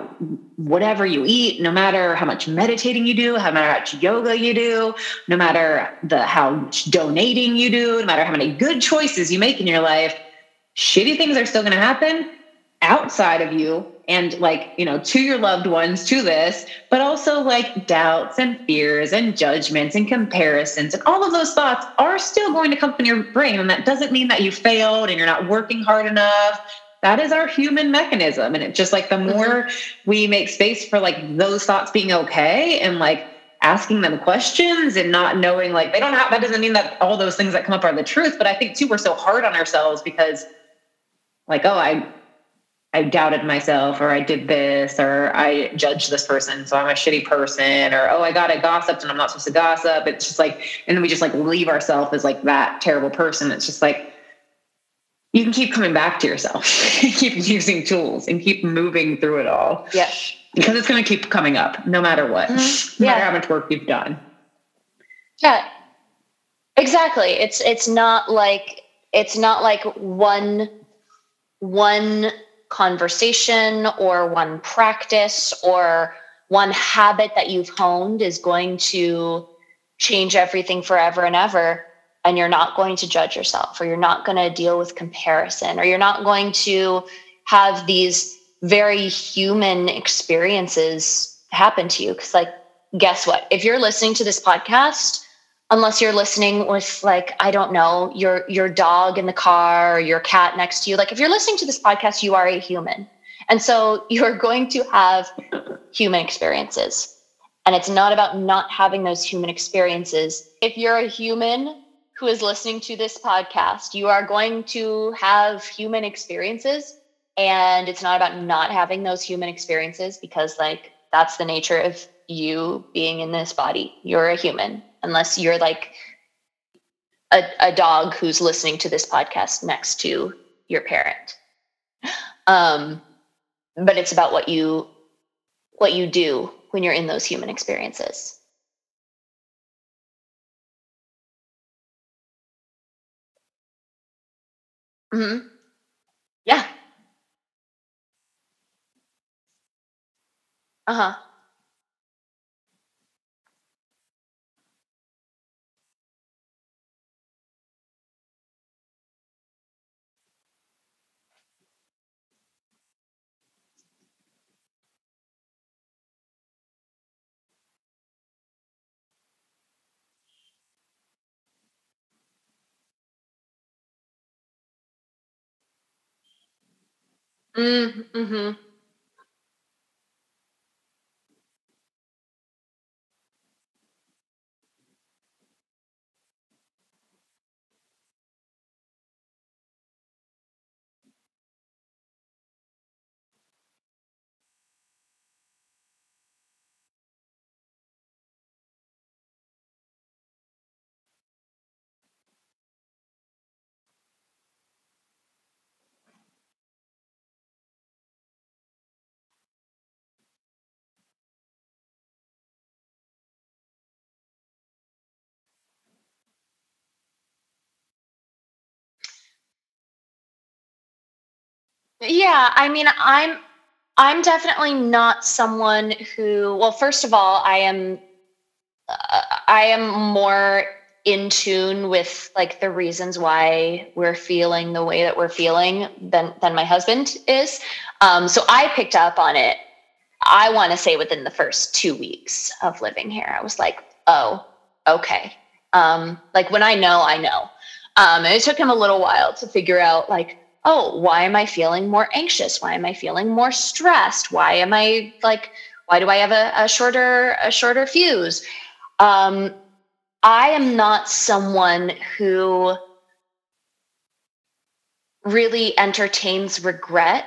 whatever you eat, no matter how much meditating you do, no matter how much yoga you do, no matter the how much donating you do, no matter how many good choices you make in your life, shitty things are still going to happen outside of you and like you know to your loved ones to this but also like doubts and fears and judgments and comparisons and all of those thoughts are still going to come from your brain and that doesn't mean that you failed and you're not working hard enough that is our human mechanism and it's just like the mm-hmm. more mm-hmm. we make space for like those thoughts being okay and like asking them questions and not knowing like they don't have that doesn't mean that all those things that come up are the truth but i think too we're so hard on ourselves because like oh i I doubted myself or I did this or I judged this person, so I'm a shitty person, or oh, I got it gossiped and I'm not supposed to gossip. It's just like, and then we just like leave ourselves as like that terrible person. It's just like, you can keep coming back to yourself, *laughs* keep using tools and keep moving through it all. Yeah. Because it's going to keep coming up no matter what, mm-hmm. no yeah. matter how much work you've done. Yeah. Exactly. It's it's not like it's not like one one conversation or one practice or one habit that you've honed is going to change everything forever and ever and you're not going to judge yourself or you're not going to deal with comparison or you're not going to have these very human experiences happen to you. Because like guess what? If you're listening to this podcast unless you're listening with like i don't know your your dog in the car or your cat next to you. Like if you're listening to this podcast you are a human. And so *laughs* you're going to have human experiences. And it's not about not having those human experiences. If you're a human who is listening to this podcast you are going to have human experiences. And it's not about not having those human experiences because like that's the nature of you being in this body. You're a human unless you're like a, a dog who's listening to this podcast next to your parent. Um, but it's about what you what you do when you're in those human experiences. hmm Yeah. Uh huh. Mm, mhm. Yeah, I mean, I'm I'm definitely not someone who. Well, first of all, I am uh, I am more in tune with like the reasons why we're feeling the way that we're feeling than than my husband is. Um, so I picked up on it. I want to say within the first two weeks of living here, I was like, oh, okay. Um, like when I know, I know. Um, it took him a little while to figure out like oh, why am I feeling more anxious? Why am I feeling more stressed? Why am I like, why do I have a, a shorter, a shorter fuse? Um, I am not someone who really entertains regret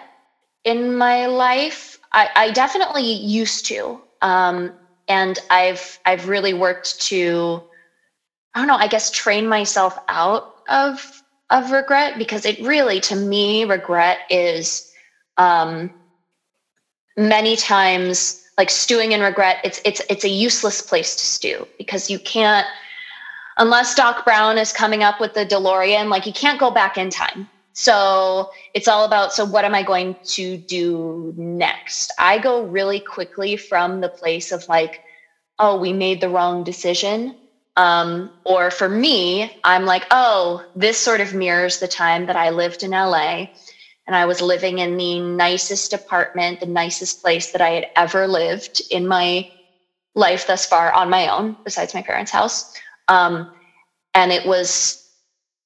in my life. I, I definitely used to. Um, and I've I've really worked to I don't know, I guess train myself out of of regret because it really, to me, regret is um, many times like stewing in regret. It's it's it's a useless place to stew because you can't unless Doc Brown is coming up with the DeLorean. Like you can't go back in time. So it's all about so what am I going to do next? I go really quickly from the place of like, oh, we made the wrong decision um, or for me, I'm like, oh, this sort of mirrors the time that I lived in LA and I was living in the nicest apartment, the nicest place that I had ever lived in my life thus far on my own, besides my parents' house. Um, and it was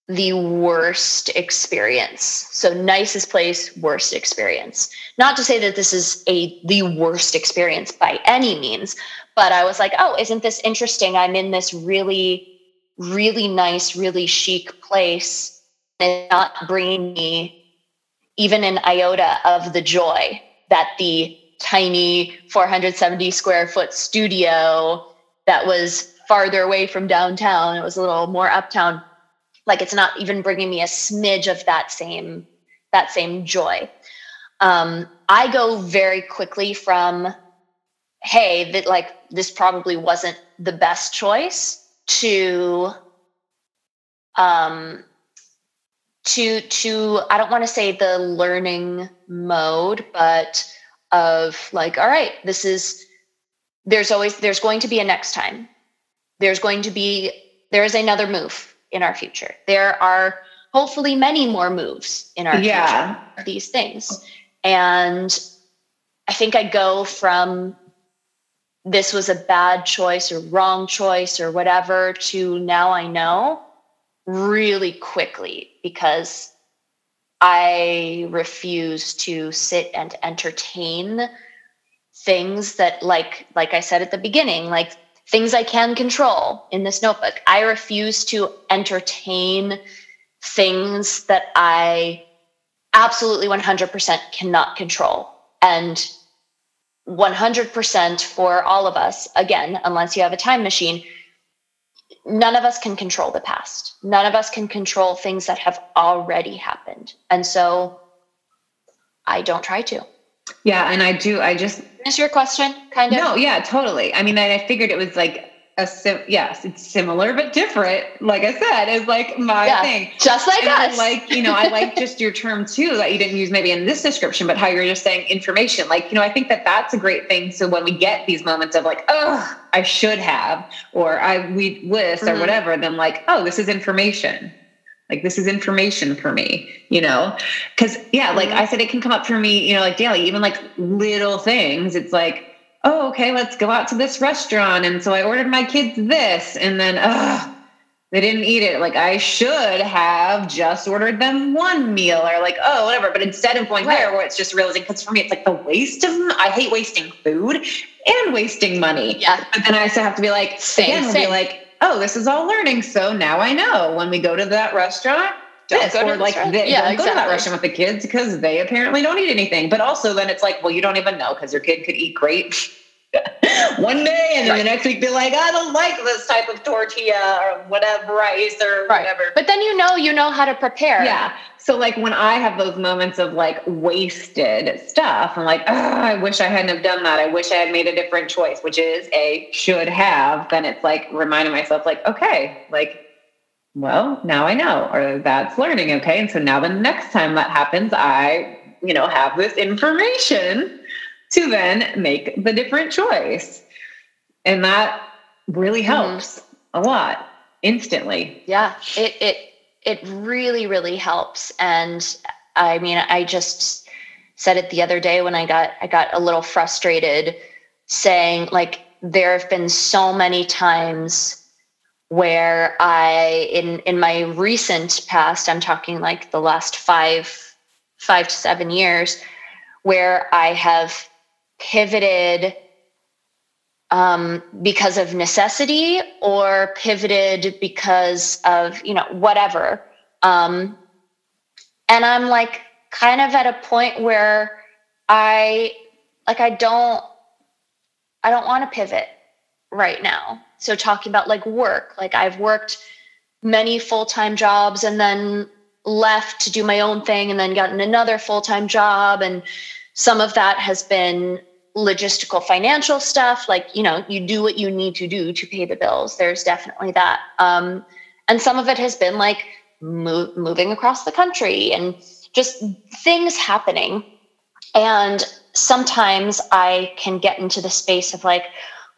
the worst experience. So nicest place, worst experience. Not to say that this is a the worst experience by any means, but I was like, oh, isn't this interesting? I'm in this really, really nice, really chic place and not bringing me even an iota of the joy that the tiny 470 square foot studio that was farther away from downtown, it was a little more uptown, like it's not even bringing me a smidge of that same that same joy um, i go very quickly from hey that like this probably wasn't the best choice to um to to i don't want to say the learning mode but of like all right this is there's always there's going to be a next time. There's going to be there is another move in our future. There are hopefully many more moves in our yeah. future these things. And i think i go from this was a bad choice or wrong choice or whatever to now I know really quickly because I refuse to sit and entertain things that like like I said at the beginning like things I can control in this notebook. I refuse to entertain things that I absolutely 100% cannot control. And 100% for all of us, again, unless you have a time machine, none of us can control the past. None of us can control things that have already happened. And so I don't try to. Yeah. And I do, I just. Is your question kind of? No, yeah, totally. I mean, I figured it was like a sim- yes, it's similar but different. Like I said, is like my yeah, thing. Just like and us. like you know, I like just your term too that you didn't use maybe in this description, but how you're just saying information. Like you know, I think that that's a great thing. So when we get these moments of like, oh, I should have, or I we wish mm-hmm. or whatever, then like, oh, this is information. Like this is information for me, you know? Cause yeah, like mm-hmm. I said, it can come up for me, you know, like daily, even like little things. It's like, oh, okay, let's go out to this restaurant. And so I ordered my kids this. And then, ugh, they didn't eat it. Like I should have just ordered them one meal or like, oh, whatever. But instead of going right. there where it's just realizing, because for me, it's like the waste of, I hate wasting food and wasting money. Yeah. But then I also have to be like, same, again, same. be like, oh, this is all learning. So now I know when we go to that restaurant, this or like they yeah, don't exactly. go to that restaurant with the kids because they apparently don't eat anything. But also then it's like, well, you don't even know because your kid could eat great *laughs* one day and then right. the next week be like, I don't like this type of tortilla or whatever rice or right. whatever. But then you know you know how to prepare. Yeah. So like when I have those moments of like wasted stuff, I'm like, I wish I hadn't have done that. I wish I had made a different choice, which is a should have. Then it's like reminding myself, like, okay, like well, now I know, or that's learning. Okay. And so now the next time that happens, I, you know, have this information to then make the different choice. And that really mm-hmm. helps mm-hmm. a lot instantly. Yeah. It, it, it really, really helps. And I mean, I just said it the other day when I got, I got a little frustrated saying like, there have been so many times where I in in my recent past, I'm talking like the last five five to seven years, where I have pivoted um, because of necessity or pivoted because of you know whatever. Um, and I'm like kind of at a point where I like I don't I don't want to pivot right now so talking about like work like i've worked many full-time jobs and then left to do my own thing and then gotten another full-time job. And some of that has been logistical financial stuff like you know you do what you need to do to pay the bills. There's definitely that. Um, and some of it has been like move, moving across the country and just things happening. And sometimes i can get into the space of like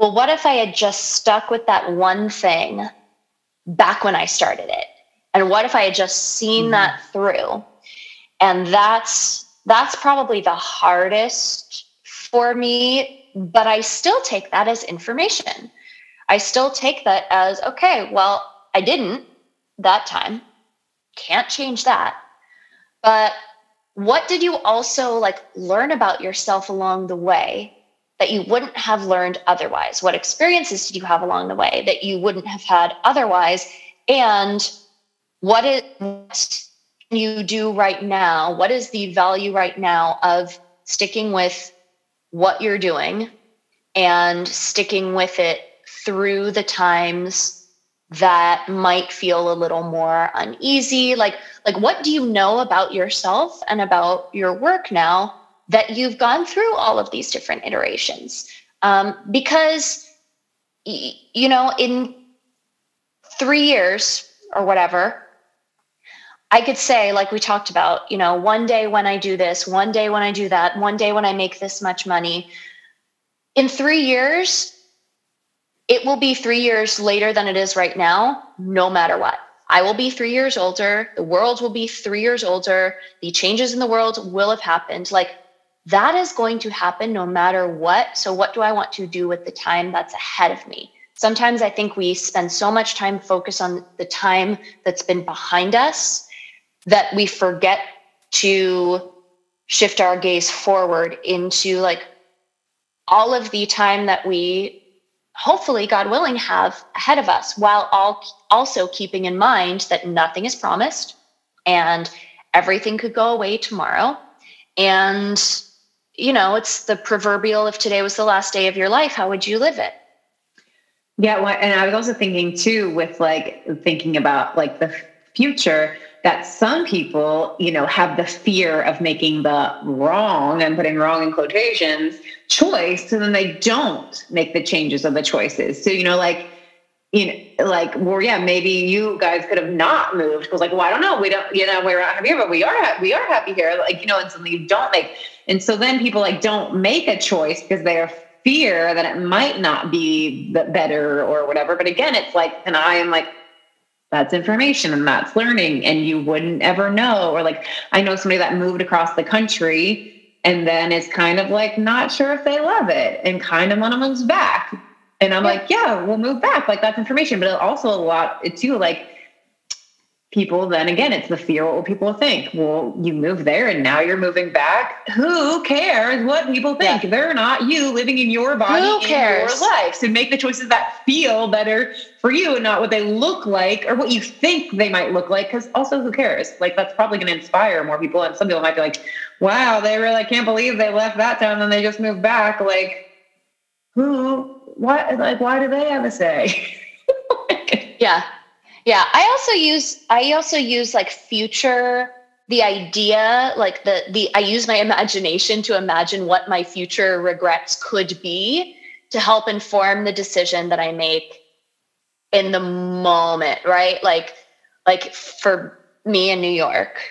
well, what if I had just stuck with that one thing back when I started it? And what if I had just seen mm-hmm. that through? And that's that's probably the hardest for me, but I still take that as information. I still take that as okay, well, I didn't that time. Can't change that. But what did you also like learn about yourself along the way that you wouldn't have learned otherwise? What experiences did you have along the way that you wouldn't have had otherwise? And what is what you do right now? What is the value right now of sticking with what you're doing and sticking with it through the times that might feel a little more uneasy like like what do you know about yourself and about your work now that you've gone through all of these different iterations um, because you know in three years or whatever I could say, like we talked about, you know, one day when I do this, one day when I do that, one day when I make this much money. In three years, it will be three years later than it is right now, no matter what. I will be three years older. The world will be three years older. The changes in the world will have happened. Like that is going to happen no matter what. So, what do I want to do with the time that's ahead of me? Sometimes I think we spend so much time focused on the time that's been behind us that we forget to shift our gaze forward into like all of the time that we hopefully god willing have ahead of us while all also keeping in mind that nothing is promised and everything could go away tomorrow and you know it's the proverbial if today was the last day of your life how would you live it yeah well, and i was also thinking too with like thinking about like the future that some people, you know, have the fear of making the wrong and putting wrong in quotations choice, so then they don't make the changes of the choices. So, you know, like, you know, like, well, yeah, maybe you guys could have not moved. Because, like, well, I don't know, we don't, you know, we're not happy here, but we are, we are happy here. Like, you know, and something you don't make, and so then people like don't make a choice because they are fear that it might not be the better or whatever. But again, it's like, and I am like, that's information and that's learning and you wouldn't ever know or like i know somebody that moved across the country and then is kind of like not sure if they love it and kind of to move back and i'm yeah. like yeah we'll move back. Like that's information. But also a lot too like people then again it's the fear what will people think? Well you move there and now you're moving back. Who cares what people think? Yeah. they're not you living in your body who cares? in your life. So make the choices that feel better for you and not what they look like or what you think they might look like. Because also who cares? Like that's probably going to inspire more people and some people might be like wow they really can't believe they left that town and they just moved back. Like who what like why do they have a say? *laughs* Yeah. Yeah, I also use I also use like future the idea like the the I use my imagination to imagine what my future regrets could be to help inform the decision that I make in the moment, right? Like like for me in New York,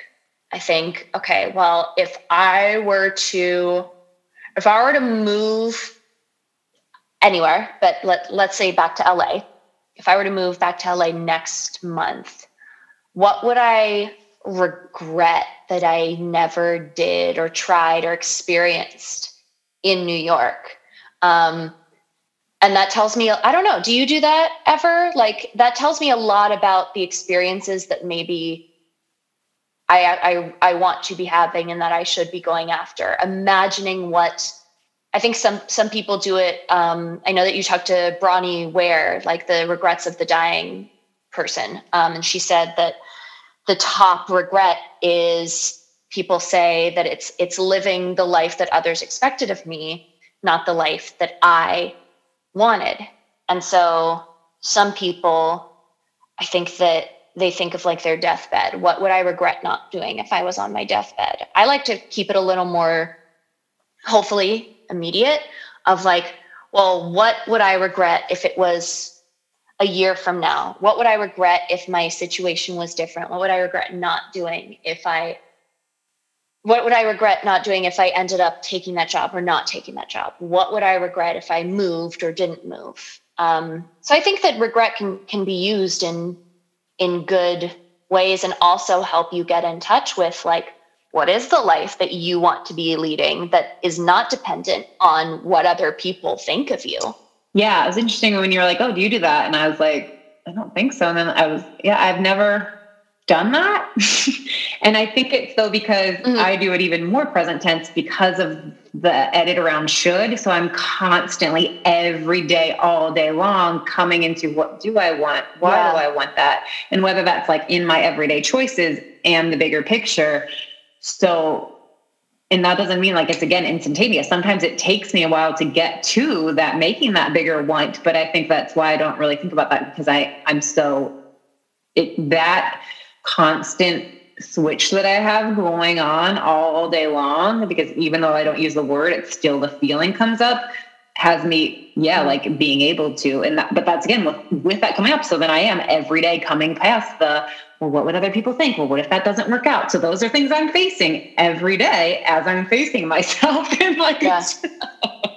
I think, okay, well, if I were to if I were to move anywhere, but let let's say back to LA, if I were to move back to LA next month, what would I regret that I never did or tried or experienced in New York? Um, and that tells me, I don't know, do you do that ever? Like, that tells me a lot about the experiences that maybe I, I, I want to be having and that I should be going after. Imagining what I think some some people do it. Um, I know that you talked to Bronnie Ware, like the regrets of the dying person, um, and she said that the top regret is people say that it's it's living the life that others expected of me, not the life that I wanted. And so some people, I think that they think of like their deathbed. What would I regret not doing if I was on my deathbed? I like to keep it a little more, hopefully immediate of like, well, what would I regret if it was a year from now? What would I regret if my situation was different? What would I regret not doing if I what would I regret not doing if I ended up taking that job or not taking that job? What would I regret if I moved or didn't move? Um, so I think that regret can can be used in in good ways and also help you get in touch with like what is the life that you want to be leading that is not dependent on what other people think of you? Yeah, it was interesting when you were like, "Oh, do you do that?" And I was like, "I don't think so." And then I was, "Yeah, I've never done that." *laughs* and I think it's though because mm-hmm. I do it even more present tense because of the edit around should. So I'm constantly every day, all day long, coming into what do I want? Why yeah. do I want that? And whether that's like in my everyday choices and the bigger picture so and that doesn't mean like it's again instantaneous. Sometimes it takes me a while to get to that making that bigger want, but I think that's why I don't really think about that because I I'm so it that constant switch that I have going on all day long because even though I don't use the word, it's still the feeling comes up has me yeah like being able to and that, but that's again with with that coming up so then i am every day coming past the well what would other people think? Well what if that doesn't work out? So those are things i'm facing every day as i'm facing *laughs* myself in like yeah.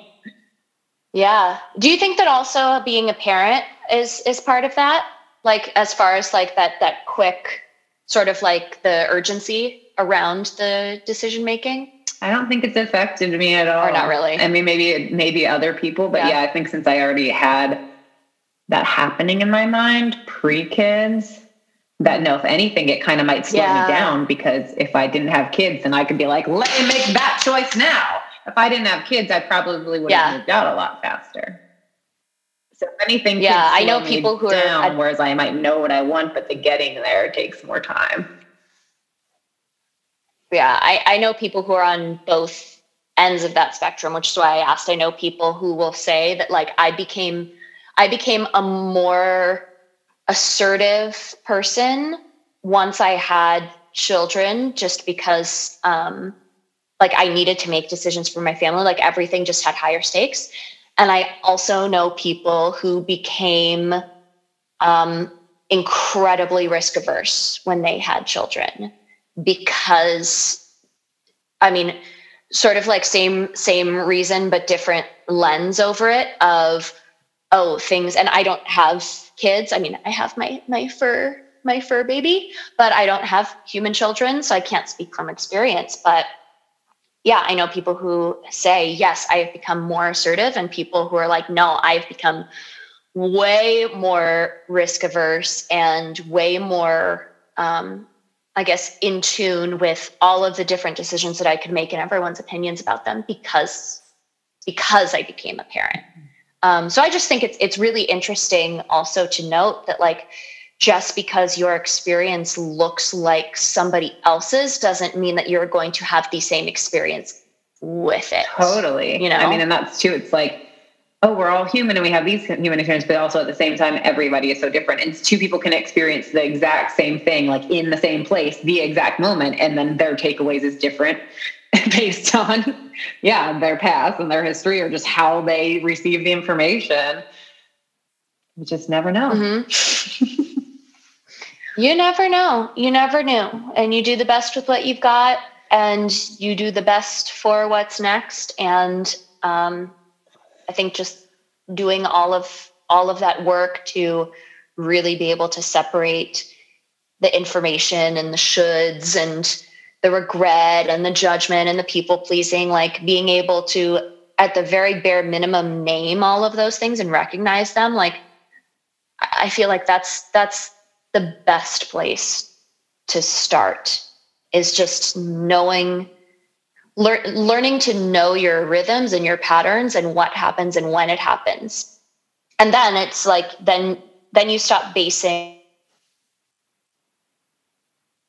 *laughs* yeah. Do you think that also being a parent is is part of that? Like as far as like that that quick sort of like the urgency around the decision making I don't think it's affected me at all. Or not really. I mean, maybe maybe other people, but yeah. yeah, I think since I already had that happening in my mind pre kids, that no, if anything, it kind of might slow yeah. me down because if I didn't have kids, then I could be like, let me make that choice now. If I didn't have kids, I probably would have yeah. moved out a lot faster. So if anything, yeah, I know people who down, are, whereas I might know what I want, but the getting there takes more time yeah, I, I know people who are on both ends of that spectrum, which is why I asked. I know people who will say that like I became I became a more assertive person once I had children just because um like I needed to make decisions for my family. Like everything just had higher stakes. And I also know people who became um, incredibly risk averse when they had children because I mean, sort of like same same reason but different lens over it of oh things and I don't have kids. I mean, I have my my fur my fur baby, but I don't have human children, so I can't speak from experience, but yeah, I know people who say, yes, I have become more assertive, and people who are like, no, I've become way more risk averse and way more um, I guess, in tune with all of the different decisions that I could make and everyone's opinions about them because because I became a parent. Um, so I just think it's it's really interesting also to note that like just because your experience looks like somebody else's doesn't mean that you're going to have the same experience with it. Totally. You know, I mean, and that's too. It's like oh, we're all human and we have these human experiences, but also at the same time, everybody is so different. And two people can experience the exact same thing, like in the same place, the exact moment, and then their takeaways is different *laughs* based on, yeah, their past and their history or just how they receive the information. You just never know. Mm-hmm. you never know. You never know. And you do the best with what you've got and you do the best for what's next. And, um, I think just doing all of all of that work to really be able to separate the information and the shoulds and the regret and the judgment and the people pleasing like being able to at the very bare minimum name all of those things and recognize them like i feel like that's that's the best place to start is just knowing lear- learning to know your rhythms and your patterns and what happens and when it happens. And then it's like then then you stop basing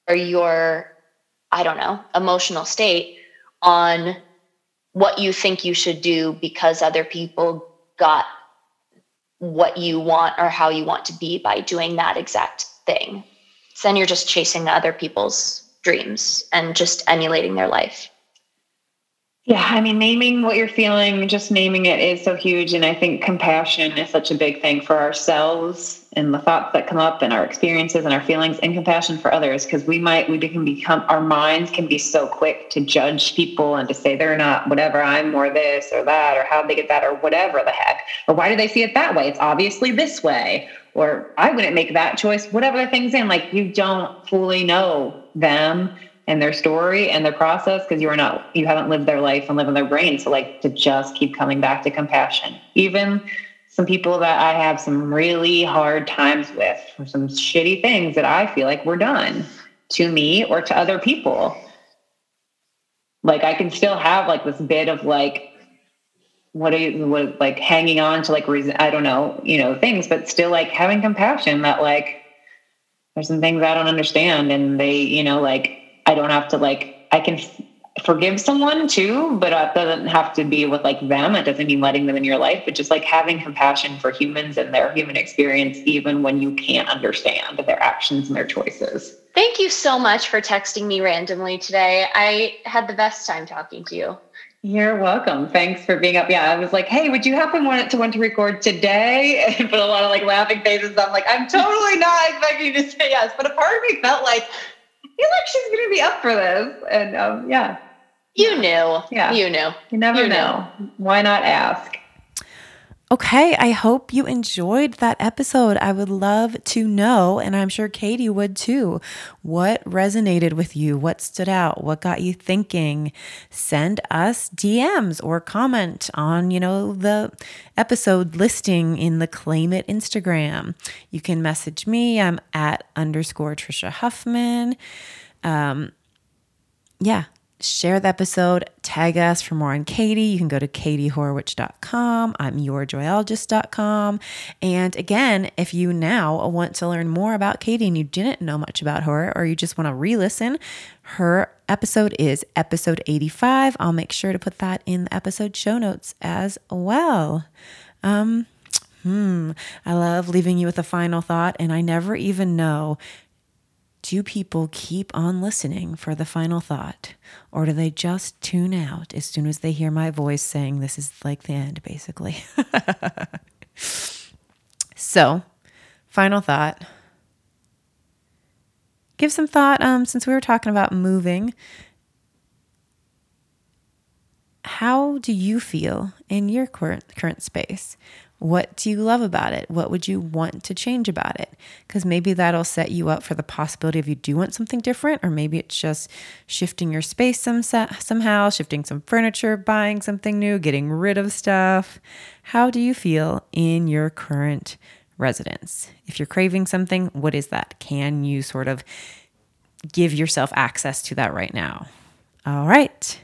or your i don't know emotional state on what you think you should do because other people got what you want or how you want to be by doing that exact thing. So then you're just chasing other people's dreams and just emulating their life yeah, I mean, naming what you're feeling, just naming it is so huge. And I think compassion is such a big thing for ourselves and the thoughts that come up and our experiences and our feelings and compassion for others. Because we might, we can become, our minds can be so quick to judge people and to say they're not whatever, I'm more this or that, or how they get that, or whatever the heck. Or why do they see it that way? It's obviously this way. Or I wouldn't make that choice, whatever the thing's in. Like you don't fully know them and their story and their process because you are not you haven't lived their life and lived in their brain. So like to just keep coming back to compassion. Even some people that i have some really hard times with for some shitty things that i feel like were done to me or to other people. Like i can still have like this bit of like what are you what like hanging on to like reason i don't know you know things but still like having compassion that like there's some things i don't understand and they you know like I don't have to like I can forgive someone too, but it doesn't have to be with like them. It doesn't mean letting them in your life, but just like having compassion for humans and their human experience, even when you can't understand their actions and their choices. Thank you so much for texting me randomly today. I had the best time talking to you. You're welcome. Thanks for being up. Yeah, I was like, hey, would you happen want to want to record today? *laughs* And put a lot of like laughing faces. I'm like, I'm totally not expecting you to say yes, but a part of me felt like like she's going to be up for this. And um, yeah. You knew. Yeah. You knew. You never you know. Knew. Why not ask? Okay, I hope you enjoyed that episode. I would love to know, and I'm sure Katie would too, what resonated with you, what stood out, what got you thinking. Send us DMs or comment on, you know, the episode listing in the Claim It Instagram. You can message me. I'm at underscore Trisha Huffman. Um, yeah, share the episode, tag us for more on Katie. You can go to katiehorwitch.com. I'm yourjoyologist.com. And again, if you now want to learn more about Katie and you didn't know much about her or you just want to re listen, her episode is episode 85. I'll make sure to put that in the episode show notes as well. Um, Hmm, I love leaving you with a final thought, and I never even know do people keep on listening for the final thought? Or do they just tune out as soon as they hear my voice saying this is like the end, basically? *laughs* so, final thought. Give some thought, um, since we were talking about moving. How do you feel in your current current space? What do you love about it? What would you want to change about it? Because maybe that'll set you up for the possibility of you do want something different, or maybe it's just shifting your space some, somehow, shifting some furniture, buying something new, getting rid of stuff. How do you feel in your current residence? If you're craving something, what is that? Can you sort of give yourself access to that right now? All right.